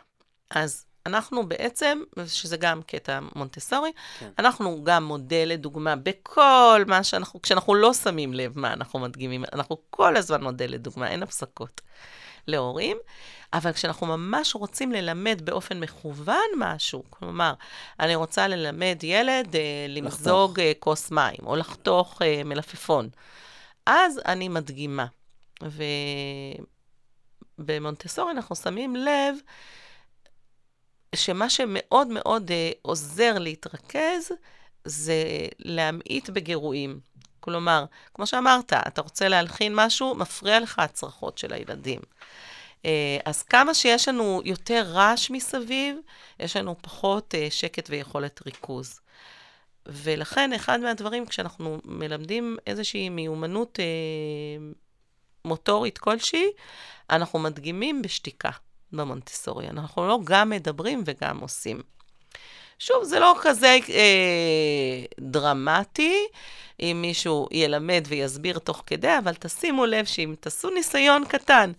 S3: אז אנחנו בעצם, שזה גם קטע מונטסורי,
S2: כן.
S3: אנחנו גם מודל לדוגמה בכל מה שאנחנו, כשאנחנו לא שמים לב מה אנחנו מדגימים, אנחנו כל הזמן מודל לדוגמה, אין הפסקות להורים, אבל כשאנחנו ממש רוצים ללמד באופן מכוון משהו, כלומר, אני רוצה ללמד ילד אה, למזוג אה, כוס מים, או לחתוך אה, מלפפון, אז אני מדגימה. ובמונטסורי אנחנו שמים לב שמה שמאוד מאוד אה, עוזר להתרכז, זה להמעיט בגירויים. כלומר, כמו שאמרת, אתה רוצה להלחין משהו, מפריע לך הצרחות של הילדים. אה, אז כמה שיש לנו יותר רעש מסביב, יש לנו פחות אה, שקט ויכולת ריכוז. ולכן, אחד מהדברים, כשאנחנו מלמדים איזושהי מיומנות אה, מוטורית כלשהי, אנחנו מדגימים בשתיקה. במונטסורי. אנחנו לא גם מדברים וגם עושים. שוב, זה לא כזה אה, דרמטי, אם מישהו ילמד ויסביר תוך כדי, אבל תשימו לב שאם תעשו ניסיון קטן,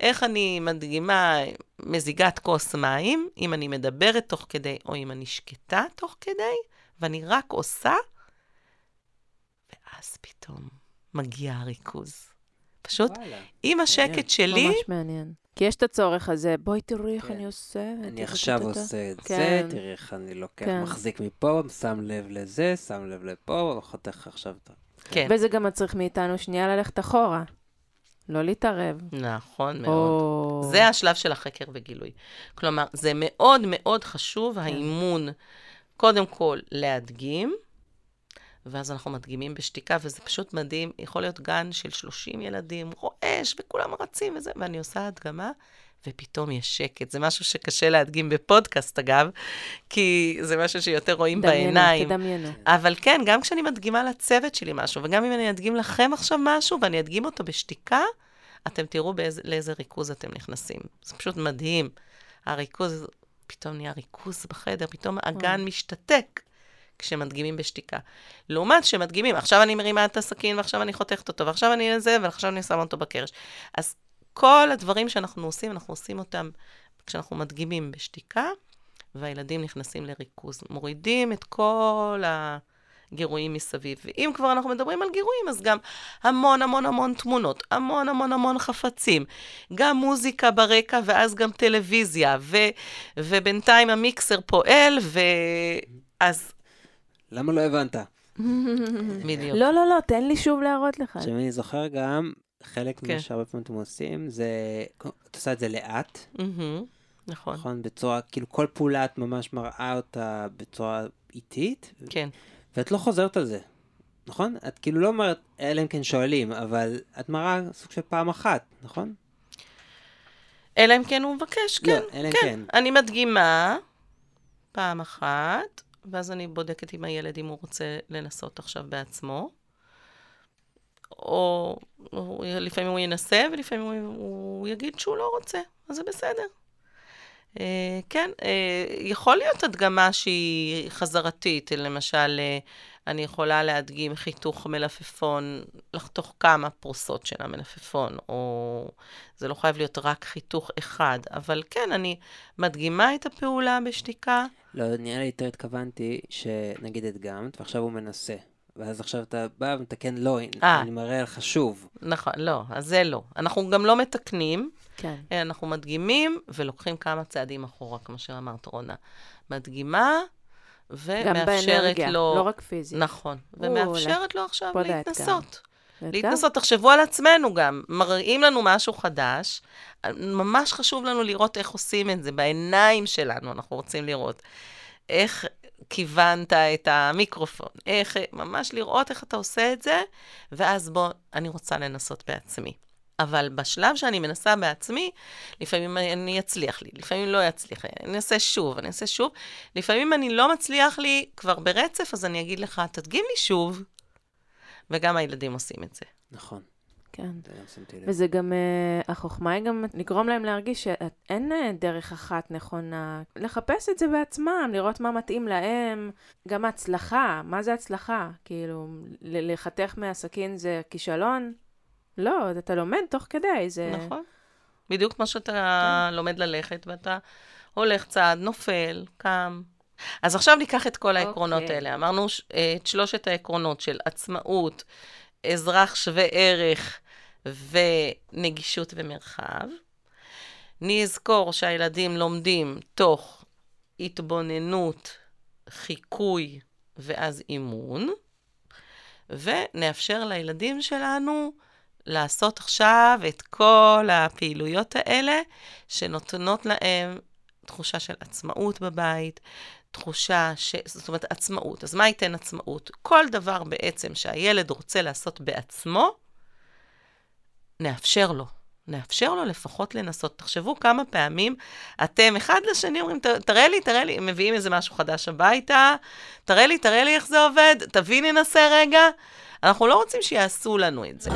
S3: איך אני מדגימה מזיגת כוס מים, אם אני מדברת תוך כדי, או אם אני שקטה תוך כדי, ואני רק עושה, ואז פתאום מגיע הריכוז. פשוט,
S2: וואלה.
S3: עם השקט שלי,
S1: ממש מעניין. כי יש את הצורך הזה, בואי תראי איך
S2: כן.
S1: אני עושה.
S2: אני עכשיו. עושה את זה,
S1: כן.
S2: תראי איך אני לוקח,
S1: כן.
S2: מחזיק מפה, שם לב לזה, שם לב לפה, וחותך עכשיו את ה...
S3: כן,
S1: וזה גם מצריך מאיתנו שנייה ללכת אחורה. לא להתערב.
S3: נכון מאוד.
S1: או...
S3: זה השלב של החקר וגילוי. כלומר, זה מאוד מאוד חשוב, האימון, קודם כל להדגים, ואז אנחנו מדגימים בשתיקה, וזה פשוט מדהים. יכול להיות גן של 30 ילדים, רועש, וכולם רצים וזה, ואני עושה הדגמה, ופתאום יש שקט. זה משהו שקשה להדגים בפודקאסט, אגב, כי זה משהו שיותר רואים
S1: דמיינו,
S3: בעיניים.
S1: תדמיינו.
S3: אבל כן, גם כשאני מדגימה לצוות שלי משהו, וגם אם אני אדגים לכם עכשיו משהו, ואני אדגים אותו בשתיקה, אתם תראו באיזה, לאיזה ריכוז אתם נכנסים. זה פשוט מדהים. הריכוז פתאום נהיה ריכוז בחדר, פתאום הגן משתתק כשמדגימים בשתיקה. לעומת שמדגימים, עכשיו אני מרימה את הסכין, ועכשיו אני חותכת אותו, ועכשיו אני זה, ועכשיו אני שמה אותו בקרש. אז כל הדברים שאנחנו עושים, אנחנו עושים אותם כשאנחנו מדגימים בשתיקה, והילדים נכנסים לריכוז. מורידים את כל הגירויים מסביב. ואם כבר אנחנו מדברים על גירויים, אז גם המון המון המון תמונות, המון המון המון חפצים, גם מוזיקה ברקע, ואז גם טלוויזיה, ו, ובינתיים המיקסר פועל, ואז...
S2: למה לא הבנת?
S3: בדיוק.
S1: לא, לא, לא, תן לי שוב להראות לך.
S2: עכשיו, אני זוכר גם, חלק
S3: כן.
S2: ממה שהרבה פעמים אתם עושים, זה, את עושה את זה לאט,
S3: נכון,
S2: נכון? בצורה, כאילו כל פעולה את ממש מראה אותה בצורה איטית,
S3: כן.
S2: ואת לא חוזרת על זה, נכון? את כאילו לא אומרת, אלא אם כן שואלים, אבל את מראה סוג של פעם אחת, נכון?
S3: אלא אם כן הוא מבקש,
S2: לא,
S3: כן.
S2: אלא אם
S3: כן.
S2: כן.
S3: אני מדגימה פעם אחת, ואז אני בודקת עם הילד אם הוא רוצה לנסות עכשיו בעצמו. או, או לפעמים הוא ינסה, ולפעמים הוא, הוא יגיד שהוא לא רוצה, אז זה בסדר. Uh, כן, uh, יכול להיות הדגמה שהיא חזרתית, למשל, uh, אני יכולה להדגים חיתוך מלפפון, לחתוך כמה פרוסות של המלפפון, או זה לא חייב להיות רק חיתוך אחד, אבל כן, אני מדגימה את הפעולה בשתיקה.
S2: לא, נראה לי יותר התכוונתי שנגיד הדגמת, ועכשיו הוא מנסה. ואז עכשיו אתה בא ומתקן לא,
S3: אה.
S2: אני מראה לך שוב.
S3: נכון, לא, אז זה לא. אנחנו גם לא מתקנים,
S1: כן.
S3: אנחנו מדגימים ולוקחים כמה צעדים אחורה, כמו שאמרת, רונה. מדגימה ומאפשרת
S1: באנרגיה,
S3: לו...
S1: לא רק פיזית.
S3: נכון. ומאפשרת לו עכשיו. להתנסות. להתנסות, תחשבו על עצמנו גם. מראים לנו משהו חדש, ממש חשוב לנו לראות איך עושים את זה, בעיניים שלנו אנחנו רוצים לראות. איך כיוונת את המיקרופון, איך, ממש לראות איך אתה עושה את זה, ואז בוא, אני רוצה לנסות בעצמי. אבל בשלב שאני מנסה בעצמי, לפעמים אני אצליח לי, לפעמים לא יצליח לי, אני אעשה שוב, אני אעשה שוב. לפעמים אני לא מצליח לי כבר ברצף, אז אני אגיד לך, תדגים לי שוב. וגם הילדים עושים את זה.
S2: נכון,
S1: כן. וזה גם, uh, החוכמה היא גם לגרום להם להרגיש שאין uh, דרך אחת נכונה. לחפש את זה בעצמם, לראות מה מתאים להם. גם הצלחה, מה זה הצלחה? כאילו, לחתך מהסכין זה כישלון? לא, אתה לומד תוך כדי, זה...
S3: נכון. בדיוק כמו שאתה לומד ללכת, ואתה הולך צעד, נופל, קם. אז עכשיו ניקח את כל העקרונות
S1: אוקיי.
S3: האלה. אמרנו אה, את שלושת העקרונות של עצמאות, אזרח שווה ערך ונגישות ומרחב. נזכור שהילדים לומדים תוך התבוננות, חיקוי ואז אימון, ונאפשר לילדים שלנו לעשות עכשיו את כל הפעילויות האלה שנותנות להם תחושה של עצמאות בבית, תחושה ש... זאת אומרת, עצמאות. אז מה ייתן עצמאות? כל דבר בעצם שהילד רוצה לעשות בעצמו, נאפשר לו. נאפשר לו לפחות לנסות. תחשבו כמה פעמים אתם אחד לשני אומרים, "ת- תראה לי, תראה לי, מביאים איזה משהו חדש הביתה, תראה לי, תראה לי איך זה עובד, תביא ננסה רגע. אנחנו לא רוצים שיעשו לנו את זה.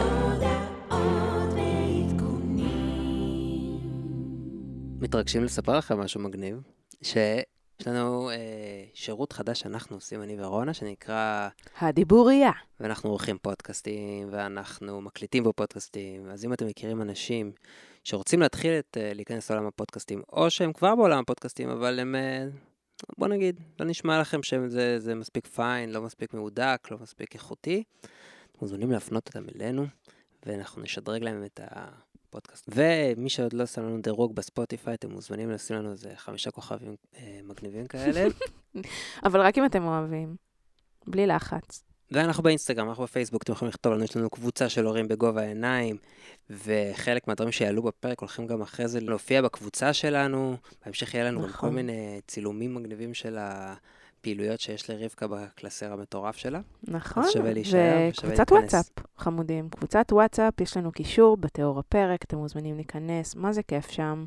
S2: מתרגשים לספר לכם משהו מגניב, שיש לנו אה, שירות חדש שאנחנו עושים, אני ורונה, שנקרא,
S1: הדיבוריה.
S2: ואנחנו עורכים פודקאסטים, ואנחנו מקליטים בפודקאסטים, אז אם אתם מכירים אנשים שרוצים להתחיל את, אה, להיכנס לעולם הפודקאסטים, או שהם כבר בעולם הפודקאסטים, אבל הם, אה, בוא נגיד, לא נשמע לכם שזה זה מספיק פיין, לא מספיק מהודק, לא מספיק איכותי, מוזמנים להפנות אותם אלינו, ואנחנו נשדרג להם את הפודקאסט. ומי שעוד לא שם לנו דירוג בספוטיפיי, אתם מוזמנים לשים לנו איזה חמישה כוכבים אה, מגניבים כאלה. (laughs)
S1: אבל רק אם אתם אוהבים. בלי לחץ.
S2: ואנחנו באינסטגרם, אנחנו בפייסבוק, אתם יכולים לכתוב לנו, יש לנו קבוצה של הורים בגובה העיניים, וחלק מהדברים שיעלו בפרק הולכים גם אחרי זה להופיע בקבוצה שלנו. בהמשך יהיה לנו גם כל
S1: נכון.
S2: מיני צילומים מגניבים של הפעילויות שיש לרבקה בקלסר המטורף שלה.
S1: נכון.
S2: שווה להישאר ושווה
S1: וקבוצת
S2: להיכנס.
S1: וואטסאפ, חמודים. קבוצת וואטסאפ, יש לנו קישור בתיאור הפרק, אתם מוזמנים להיכנס, מה זה כיף שם.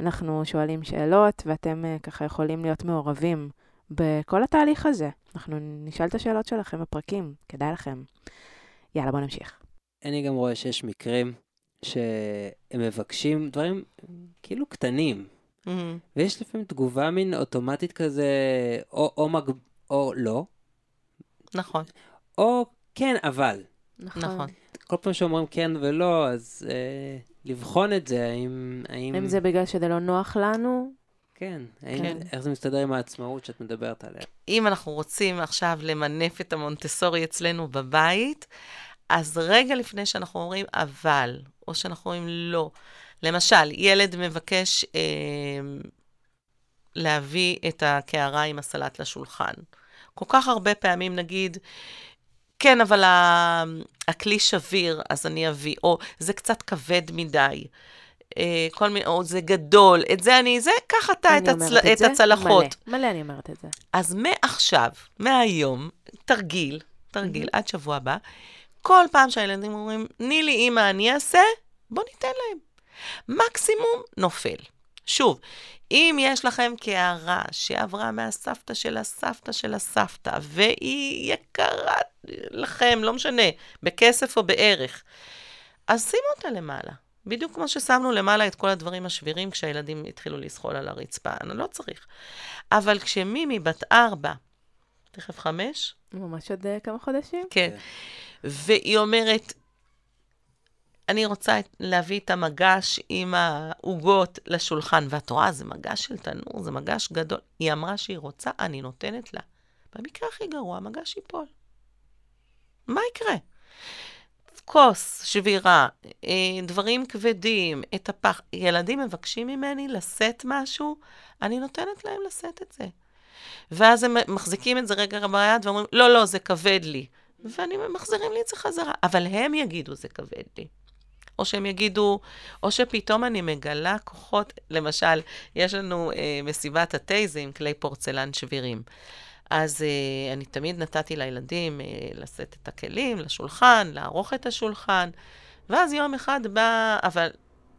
S1: אנחנו שואלים שאלות, ואתם אה, ככה יכולים להיות מעורבים בכל התהליך הזה. אנחנו נשאל את השאלות שלכם בפרקים, כדאי לכם. יאללה, בוא נמשיך.
S2: אני גם רואה שיש מקרים שהם מבקשים דברים כאילו קטנים.
S3: Mm-hmm.
S2: ויש לפעמים תגובה מין אוטומטית כזה, או, או, מג... או לא,
S3: נכון,
S2: או כן, אבל.
S1: נכון.
S3: נכון.
S2: כל פעם שאומרים כן ולא, אז אה, לבחון את זה, האם... האם...
S1: אם זה בגלל שזה לא נוח לנו,
S2: כן, האם,
S3: כן.
S2: איך זה מסתדר עם העצמאות שאת מדברת עליה.
S3: אם אנחנו רוצים עכשיו למנף את המונטסורי אצלנו בבית, אז רגע לפני שאנחנו אומרים אבל, או שאנחנו אומרים לא, למשל, ילד מבקש אה, להביא את הקערה עם הסלט לשולחן. כל כך הרבה פעמים נגיד, כן, אבל ה- הכלי שביר, אז אני אביא, או זה קצת כבד מדי. אה, כל מיני, או זה גדול, את זה אני, זה, קח אתה את, הצל, את
S1: זה
S3: הצלחות.
S1: מלא, מלא אני אומרת את זה.
S3: אז מעכשיו, מהיום, תרגיל, תרגיל, עד שבוע הבא, כל פעם שהילדים אומרים, תני לי אימא, אני אעשה, בוא ניתן להם. מקסימום נופל. שוב, אם יש לכם קערה שעברה מהסבתא של הסבתא של הסבתא, והיא יקרה לכם, לא משנה, בכסף או בערך, אז שימו אותה למעלה. בדיוק כמו ששמנו למעלה את כל הדברים השבירים כשהילדים התחילו לזחול על הרצפה, אני לא צריך. אבל כשמימי בת ארבע, תכף חמש,
S1: ממש עוד אה, כמה חודשים.
S3: כן, והיא אומרת, אני רוצה להביא את המגש עם העוגות לשולחן, ואת רואה, זה מגש של תנור, זה מגש גדול. היא אמרה שהיא רוצה, אני נותנת לה. במקרה הכי גרוע, המגש ייפול. מה יקרה? כוס, שבירה, אה, דברים כבדים, את הפח. ילדים מבקשים ממני לשאת משהו, אני נותנת להם לשאת את זה. ואז הם מחזיקים את זה רגע ביד ואומרים, לא, לא, זה כבד לי. ואני מחזירים לי את זה חזרה. אבל הם יגידו, זה כבד לי. או שהם יגידו, או שפתאום אני מגלה כוחות, למשל, יש לנו אה, מסיבת התה, זה עם כלי פורצלן שבירים. אז אה, אני תמיד נתתי לילדים אה, לשאת את הכלים לשולחן, לערוך את השולחן, ואז יום אחד בא, אבל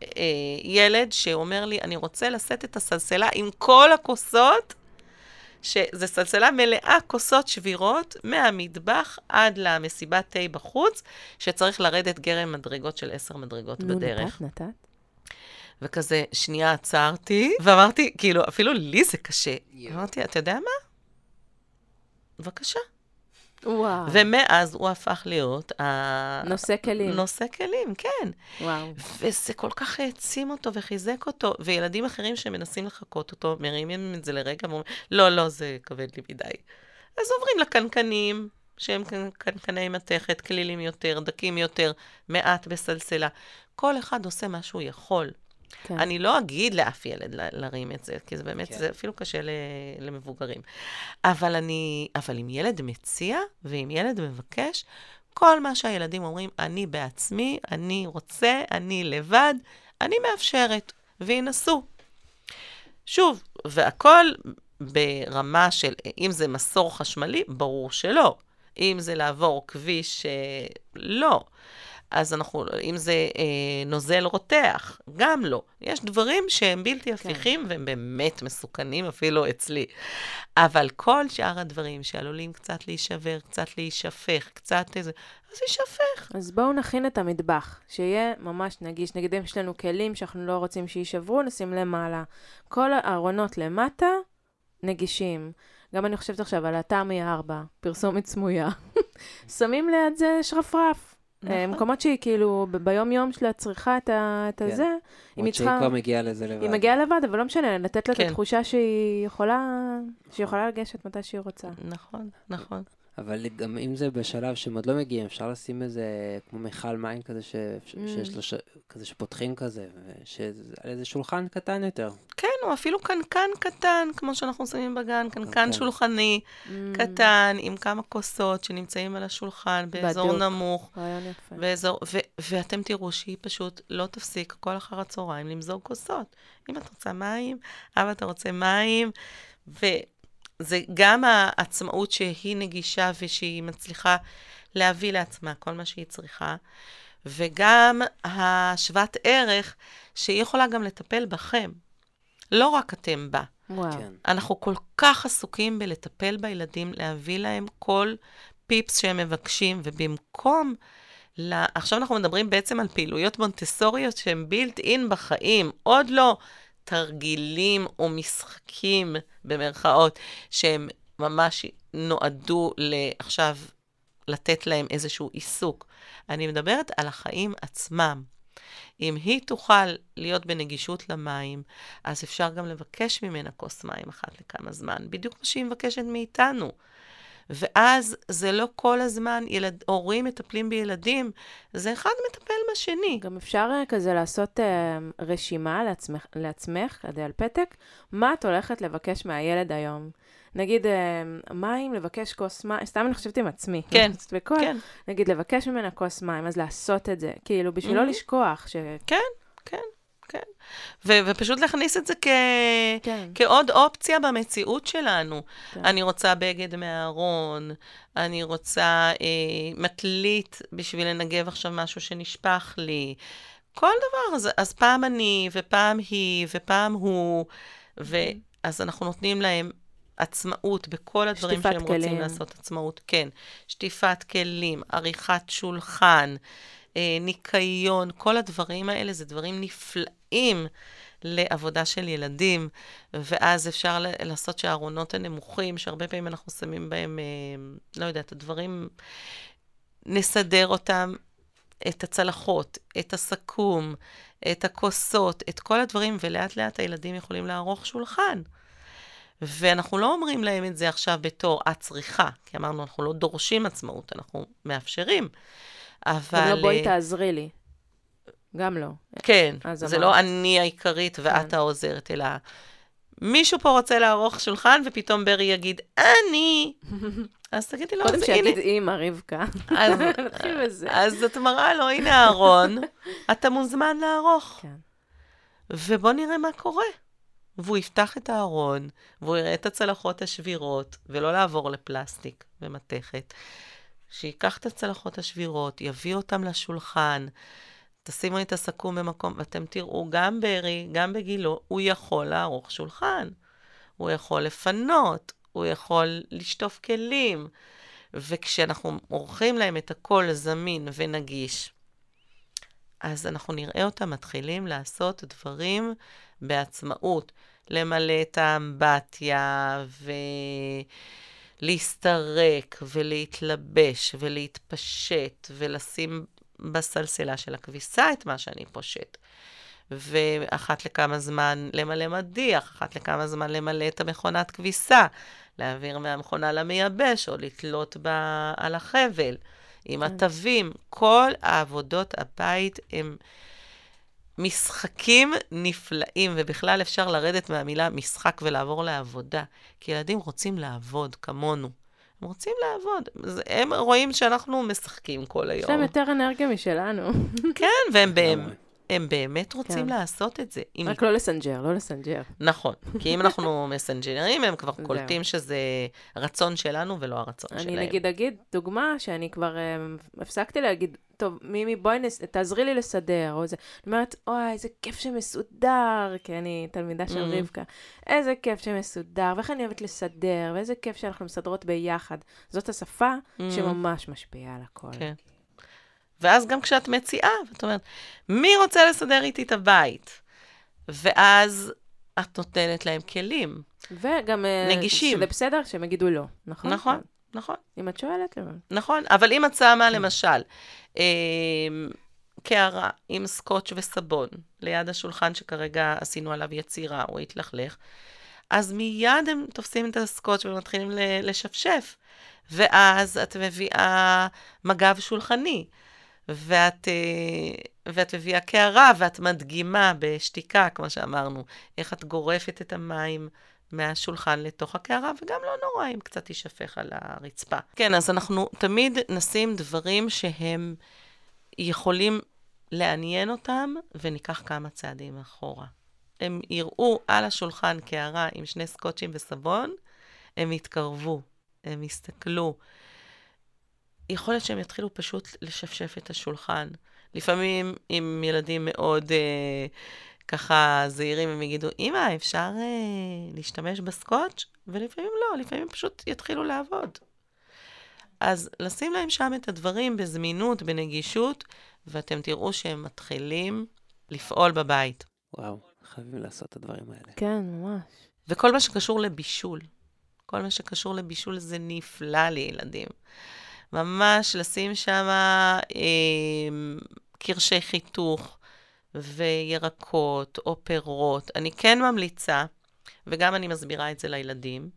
S3: אה, ילד שאומר לי, אני רוצה לשאת את הסלסלה עם כל הכוסות, שזו סלסלה מלאה כוסות שבירות מהמטבח עד למסיבת תה בחוץ, שצריך לרדת גרם מדרגות של עשר מדרגות
S1: נו,
S3: בדרך.
S1: נתת, נתת.
S3: וכזה, שנייה עצרתי, ואמרתי, כאילו, אפילו לי זה קשה. אמרתי, אתה יודע מה? בבקשה.
S1: וואו.
S3: ומאז הוא הפך להיות ה...
S1: נושא כלים.
S3: נושא כלים, כן.
S1: וואו.
S3: וזה כל כך העצים אותו וחיזק אותו. וילדים אחרים שמנסים לחקות אותו, מרימים את זה לרגע ואומרים, לא, לא, זה כבד לי מדי. אז עוברים לקנקנים, שהם קנ- קנקני מתכת, כלילים יותר, דקים יותר, מעט בסלסלה. כל אחד עושה מה שהוא יכול.
S1: כן.
S3: אני לא אגיד לאף ילד להרים את זה, כי זה באמת,
S2: כן.
S3: זה אפילו קשה ל- למבוגרים. אבל אני, אבל אם ילד מציע, ואם ילד מבקש, כל מה שהילדים אומרים, אני בעצמי, אני רוצה, אני לבד, אני מאפשרת, וינסו. שוב, והכל ברמה של, אם זה מסור חשמלי, ברור שלא. אם זה לעבור כביש, אה, לא. אז אנחנו, אם זה אה, נוזל רותח, גם לא. יש דברים שהם בלתי הפיכים והם באמת מסוכנים אפילו אצלי. אבל כל שאר הדברים שעלולים קצת להישבר, קצת להישפך, קצת איזה, אז יישפך.
S1: אז בואו נכין את המטבח, שיהיה ממש נגיש. נגיד אם יש לנו כלים שאנחנו לא רוצים שיישברו, נשים למעלה. כל הארונות למטה, נגישים. גם אני חושבת עכשיו על התמי 4, פרסומת סמויה. (laughs) שמים ליד זה שרפרף.
S3: נכון.
S1: אה, מקומות שהיא כאילו ביום-יום שלה צריכה את, ה- את
S2: כן.
S1: הזה, אם היא
S2: שהיא
S1: צריכה...
S2: כבר מגיעה לזה לבד.
S1: היא מגיעה לבד, אבל לא משנה, לתת לה את
S3: כן.
S1: התחושה שהיא יכולה, שהיא יכולה לגשת מתי שהיא רוצה.
S3: נכון, נכון.
S2: אבל גם אם זה בשלב שהם עוד לא מגיעים, אפשר לשים איזה, כמו מכל מים כזה, ש...
S1: Mm.
S2: שיש לו, ש... כזה שפותחים כזה, ש... על איזה שולחן קטן יותר.
S3: כן, או אפילו קנקן קטן, כמו שאנחנו שמים בגן, קנקן
S2: קנקן.
S3: שולחני
S1: Mm,
S3: קטן, עם כמה כוסות שנמצאים על השולחן, באזור
S1: בדוק.
S3: נמוך.
S1: רעיון יפה.
S3: באזור, ו, ואתם תראו שהיא פשוט לא תפסיק כל אחר הצהריים למזוג כוסות. אם את רוצה מים, אבא אתה רוצה מים, וזה גם העצמאות שהיא נגישה ושהיא מצליחה להביא לעצמה כל מה שהיא צריכה, וגם השוות ערך שהיא יכולה גם לטפל בכם. לא רק אתם בה.
S1: וואו.
S2: כן.
S3: אנחנו כל כך עסוקים בלטפל בילדים, להביא להם כל פיפס שהם מבקשים, ובמקום... לה... עכשיו אנחנו מדברים בעצם על פעילויות מונטסוריות שהן בילט אין בחיים. עוד לא תרגילים או משחקים, במרכאות, שהם ממש נועדו לעכשיו לתת להם איזשהו עיסוק. אני מדברת על החיים עצמם. אם היא תוכל להיות בנגישות למים, אז אפשר גם לבקש ממנה כוס מים אחת לכמה זמן, בדיוק מה שהיא מבקשת מאיתנו. ואז זה לא כל הזמן ילד, הורים מטפלים בילדים, זה אחד מטפל בשני.
S1: גם אפשר אה, כזה לעשות uh, רשימה לעצמך, לעצמך, כדי על פתק, מה את הולכת לבקש מהילד היום. נגיד, uh, מים, לבקש כוס מים, סתם אני חושבת עם עצמי.
S3: כן, (laughs)
S1: בכל, כן. נגיד, לבקש ממנה כוס מים, אז לעשות את זה, כאילו, בשביל mm-hmm. לא לשכוח ש...
S3: כן, כן. כן. ו- ופשוט להכניס את זה כ- כן. כעוד אופציה במציאות שלנו. כן. אני רוצה בגד מהארון, אני רוצה אה, מטלית בשביל לנגב עכשיו משהו שנשפך לי. כל דבר. אז, אז פעם אני, ופעם היא, ופעם הוא, ואז אנחנו נותנים להם עצמאות בכל הדברים שהם כלים. רוצים לעשות עצמאות. כן, שטיפת כלים, עריכת שולחן. אה, ניקיון, כל הדברים האלה זה דברים נפלאים לעבודה של ילדים, ואז אפשר לעשות שהארונות הנמוכים, שהרבה פעמים אנחנו שמים בהם, אה, לא יודעת, הדברים, נסדר אותם, את הצלחות, את הסכו"ם, את הכוסות, את כל הדברים, ולאט לאט הילדים יכולים לערוך שולחן. ואנחנו לא אומרים להם את זה עכשיו בתור את צריכה, כי אמרנו, אנחנו לא דורשים עצמאות, אנחנו מאפשרים. אבל...
S1: גם לא בואי תעזרי לי. גם לא.
S3: כן, זה. לא אני העיקרית ואת כן. העוזרת, אלא מישהו פה רוצה לערוך שולחן, ופתאום ברי יגיד, אני. (laughs) אז תגידי לו,
S1: קודם שיגיד אימא, רבקה.
S3: אז (laughs) נתחיל בזה. אז את מראה לו, הנה הארון, (laughs) אתה מוזמן לערוך. כן. ובוא נראה מה קורה. והוא יפתח את הארון, והוא יראה את הצלחות השבירות, ולא לעבור לפלסטיק ומתכת. שייקח את הצלחות השבירות, יביא אותן לשולחן, תשימו את הסכו"ם במקום, ואתם תראו, גם ברי, גם בגילו, הוא יכול לערוך שולחן. הוא יכול לפנות, הוא יכול לשטוף כלים. וכשאנחנו עורכים להם את הכל זמין ונגיש, אז אנחנו נראה אותם מתחילים לעשות דברים בעצמאות. למלא את האמבטיה, ו... להסתרק ולהתלבש ולהתפשט ולשים בסלסלה של הכביסה את מה שאני פושט. ואחת לכמה זמן למלא מדיח, אחת לכמה זמן למלא את המכונת כביסה, להעביר מהמכונה למייבש או לתלות בה על החבל, עם כן. התווים. כל העבודות הבית הם... משחקים נפלאים, ובכלל אפשר לרדת מהמילה משחק ולעבור לעבודה, כי ילדים רוצים לעבוד כמונו. הם רוצים לעבוד. הם רואים שאנחנו משחקים כל היום. יש
S1: להם יותר אנרגיה משלנו.
S3: כן, והם באמת... הם באמת רוצים כן. לעשות את זה.
S1: רק אם... לא לסנג'ר, לא לסנג'ר.
S3: נכון, כי אם אנחנו (laughs) מסנג'רים, הם כבר קולטים שזה רצון שלנו ולא הרצון
S1: אני
S3: שלהם.
S1: אני נגיד אגיד דוגמה שאני כבר um, הפסקתי להגיד, טוב, מימי, בואי, נס... תעזרי לי לסדר, או איזה... אני אומרת, אוי, איזה כיף שמסודר, כי אני תלמידה של mm-hmm. רבקה. איזה כיף שמסודר, ואיך אני אוהבת לסדר, ואיזה כיף שאנחנו מסדרות ביחד. זאת השפה mm-hmm. שממש משפיעה על הכל.
S3: כן. ואז גם כשאת מציעה, את אומרת, מי רוצה לסדר איתי את הבית? ואז את נותנת להם כלים.
S1: וגם... אה, נגישים. שזה בסדר שהם יגידו לא, נכון?
S3: נכון, נכון.
S1: אם את שואלת,
S3: נכון, אבל אם את שמה, למשל, אה, קערה עם סקוץ' וסבון ליד השולחן שכרגע עשינו עליו יצירה או התלכלך, אז מיד הם תופסים את הסקוץ' ומתחילים לשפשף. ואז את מביאה מגב שולחני. ואת, אה, ואת מביאה קערה, ואת מדגימה בשתיקה, כמו שאמרנו, איך את גורפת את המים מהשולחן לתוך הקערה, וגם לא נורא אם קצת יישפך על הרצפה. כן, אז אנחנו תמיד נשים דברים שהם יכולים לעניין אותם, וניקח כמה צעדים אחורה. הם יראו על השולחן קערה עם שני סקוטשים וסבון, הם יתקרבו, הם יסתכלו, יכול להיות שהם יתחילו פשוט לשפשף את השולחן. לפעמים עם ילדים מאוד אה, ככה זהירים, הם יגידו, אמא, אפשר אה, להשתמש בסקוץ'? ולפעמים לא, לפעמים פשוט יתחילו לעבוד. אז לשים להם שם את הדברים בזמינות, בנגישות, ואתם תראו שהם מתחילים לפעול בבית.
S2: וואו. חייבים לעשות את הדברים האלה.
S1: כן, ממש.
S3: וכל מה שקשור לבישול, כל מה שקשור לבישול זה נפלא לילדים. ממש לשים שם אה, קרשי חיתוך וירקות או פירות. אני כן ממליצה, וגם אני מסבירה את זה לילדים,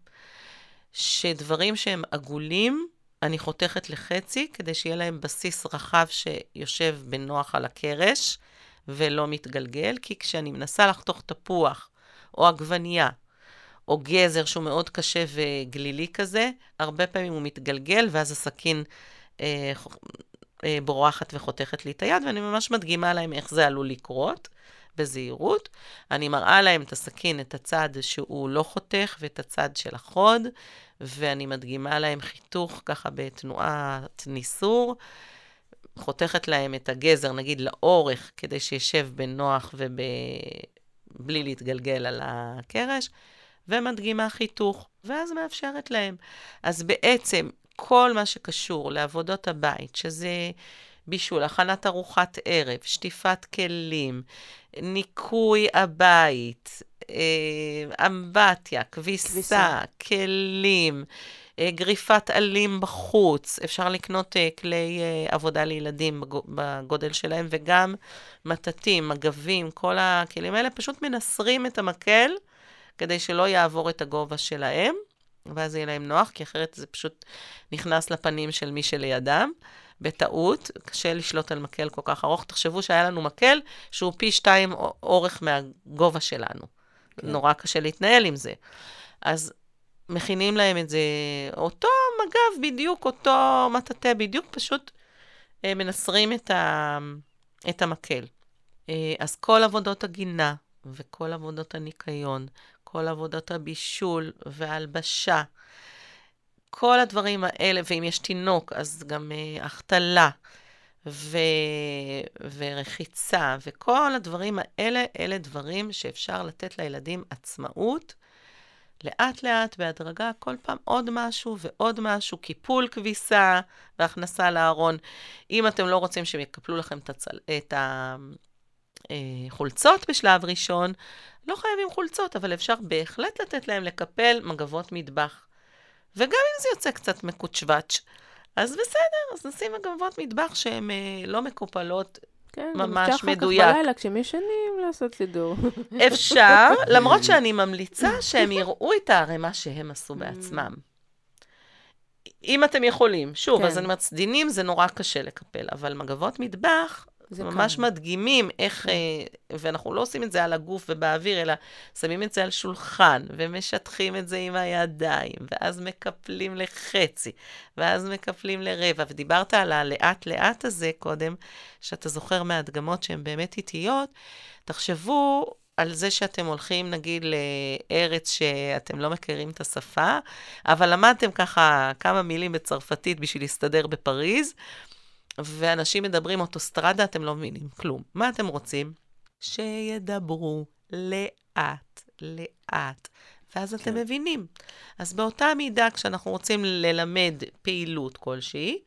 S3: שדברים שהם עגולים, אני חותכת לחצי, כדי שיהיה להם בסיס רחב שיושב בנוח על הקרש ולא מתגלגל, כי כשאני מנסה לחתוך תפוח או עגבנייה, או גזר שהוא מאוד קשה וגלילי כזה, הרבה פעמים הוא מתגלגל, ואז הסכין אה, אה, בורחת וחותכת לי את היד, ואני ממש מדגימה להם איך זה עלול לקרות, בזהירות. אני מראה להם את הסכין, את הצד שהוא לא חותך ואת הצד של החוד, ואני מדגימה להם חיתוך ככה בתנועת ניסור. חותכת להם את הגזר, נגיד, לאורך, כדי שישב בנוח ובלי להתגלגל על הקרש, ומדגימה חיתוך, ואז מאפשרת להם. אז בעצם, כל מה שקשור לעבודות הבית, שזה בישול, הכנת ארוחת ערב, שטיפת כלים, ניקוי הבית, אה, אמבטיה, כביסה, כביסה. כלים, אה, גריפת עלים בחוץ, אפשר לקנות אה, כלי עבודה לילדים בגודל שלהם, וגם מטטים, מגבים, כל הכלים האלה, פשוט מנסרים את המקל כדי שלא יעבור את הגובה שלהם. ואז יהיה להם נוח, כי אחרת זה פשוט נכנס לפנים של מי שלידם. בטעות, קשה לשלוט על מקל כל כך ארוך. תחשבו שהיה לנו מקל שהוא פי שתיים אורך מהגובה שלנו. כן. נורא קשה להתנהל עם זה. אז מכינים להם את זה, אותו מגב בדיוק, אותו מטאטא בדיוק, פשוט אה, מנסרים את, ה, את המקל. אה, אז כל עבודות הגינה וכל עבודות הניקיון כל עבודות הבישול והלבשה, כל הדברים האלה, ואם יש תינוק, אז גם החתלה ו... ורחיצה, וכל הדברים האלה, אלה דברים שאפשר לתת לילדים עצמאות. לאט-לאט, בהדרגה, כל פעם עוד משהו ועוד משהו, קיפול כביסה והכנסה לארון. אם אתם לא רוצים שהם יקפלו לכם את, הצל... את החולצות אה, בשלב ראשון, לא חייבים חולצות, אבל אפשר בהחלט לתת להם לקפל מגבות מטבח. וגם אם זה יוצא קצת מקוצ'וואץ', אז בסדר, אז נשים מגבות מטבח שהן אה, לא מקופלות כן, ממש מדויק. כן, כך
S1: בלילה, כשהם ישנים, לעשות סידור. (laughs)
S3: אפשר, (laughs) למרות שאני ממליצה שהם יראו את הערימה שהם עשו בעצמם. אם אתם יכולים. שוב, כן. אז אני אומרת, סדינים זה נורא קשה לקפל, אבל מגבות מטבח, זה ממש כאן. מדגימים איך, כן. אה, ואנחנו לא עושים את זה על הגוף ובאוויר, אלא שמים את זה על שולחן, ומשטחים את זה עם הידיים, ואז מקפלים לחצי, ואז מקפלים לרבע. ודיברת על הלאט-לאט הזה קודם, שאתה זוכר מהדגמות שהן באמת איטיות, תחשבו על זה שאתם הולכים, נגיד, לארץ שאתם לא מכירים את השפה, אבל למדתם ככה כמה מילים בצרפתית בשביל להסתדר בפריז. ואנשים מדברים אוטוסטרדה, אתם לא מבינים כלום. מה אתם רוצים? שידברו לאט, לאט. ואז אתם כן. מבינים. אז באותה מידה, כשאנחנו רוצים ללמד פעילות כלשהי,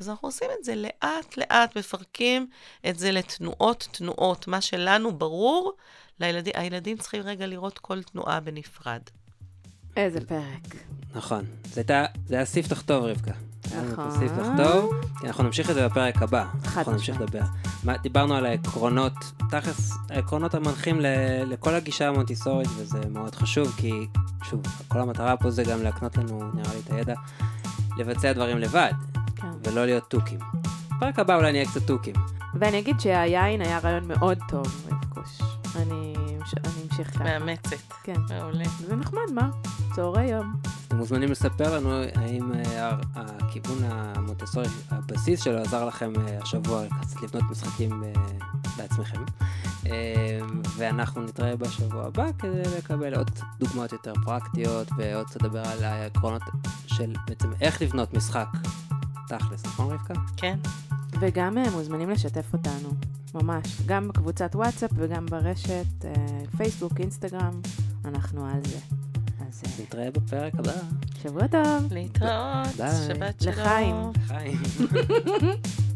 S3: אז אנחנו עושים את זה לאט-לאט, מפרקים את זה לתנועות, תנועות. מה שלנו ברור, לילדים, הילדים צריכים רגע לראות כל תנועה בנפרד.
S1: איזה פרק.
S2: נכון. זה היה ספתח טוב, רבקה. נכון. ספתח טוב, כי אנחנו נמשיך את זה בפרק הבא. אנחנו נמשיך לדבר. דיברנו על העקרונות, תכלס, העקרונות המנחים לכל הגישה המונטיסורית, וזה מאוד חשוב, כי שוב, כל המטרה פה זה גם להקנות לנו, נראה לי, את הידע, לבצע דברים לבד, כן. ולא להיות תוכים. בפרק הבא אולי נהיה קצת תוכים.
S1: ואני אגיד שהיין היה רעיון מאוד טוב, אמשיך ככה.
S3: מאמצת.
S1: כן. מעולה. זה נחמד, מה? צהרי יום.
S2: אתם מוזמנים לספר לנו האם אה, הכיוון המונטסורי, הבסיס שלו עזר לכם אה, השבוע קצת לבנות משחקים אה, בעצמכם. ואנחנו נתראה בשבוע הבא כדי לקבל עוד דוגמאות יותר פרקטיות ועוד קצת לדבר על העקרונות של בעצם איך לבנות משחק תכלס, נכון רבקה?
S3: כן.
S1: וגם מוזמנים לשתף אותנו, ממש, גם בקבוצת וואטסאפ וגם ברשת, פייסבוק, אינסטגרם, אנחנו על זה.
S2: אז נתראה בפרק הבא.
S1: שבוע טוב.
S3: להתראות. ביי. שבת שלום.
S1: לחיים. לחיים. (laughs)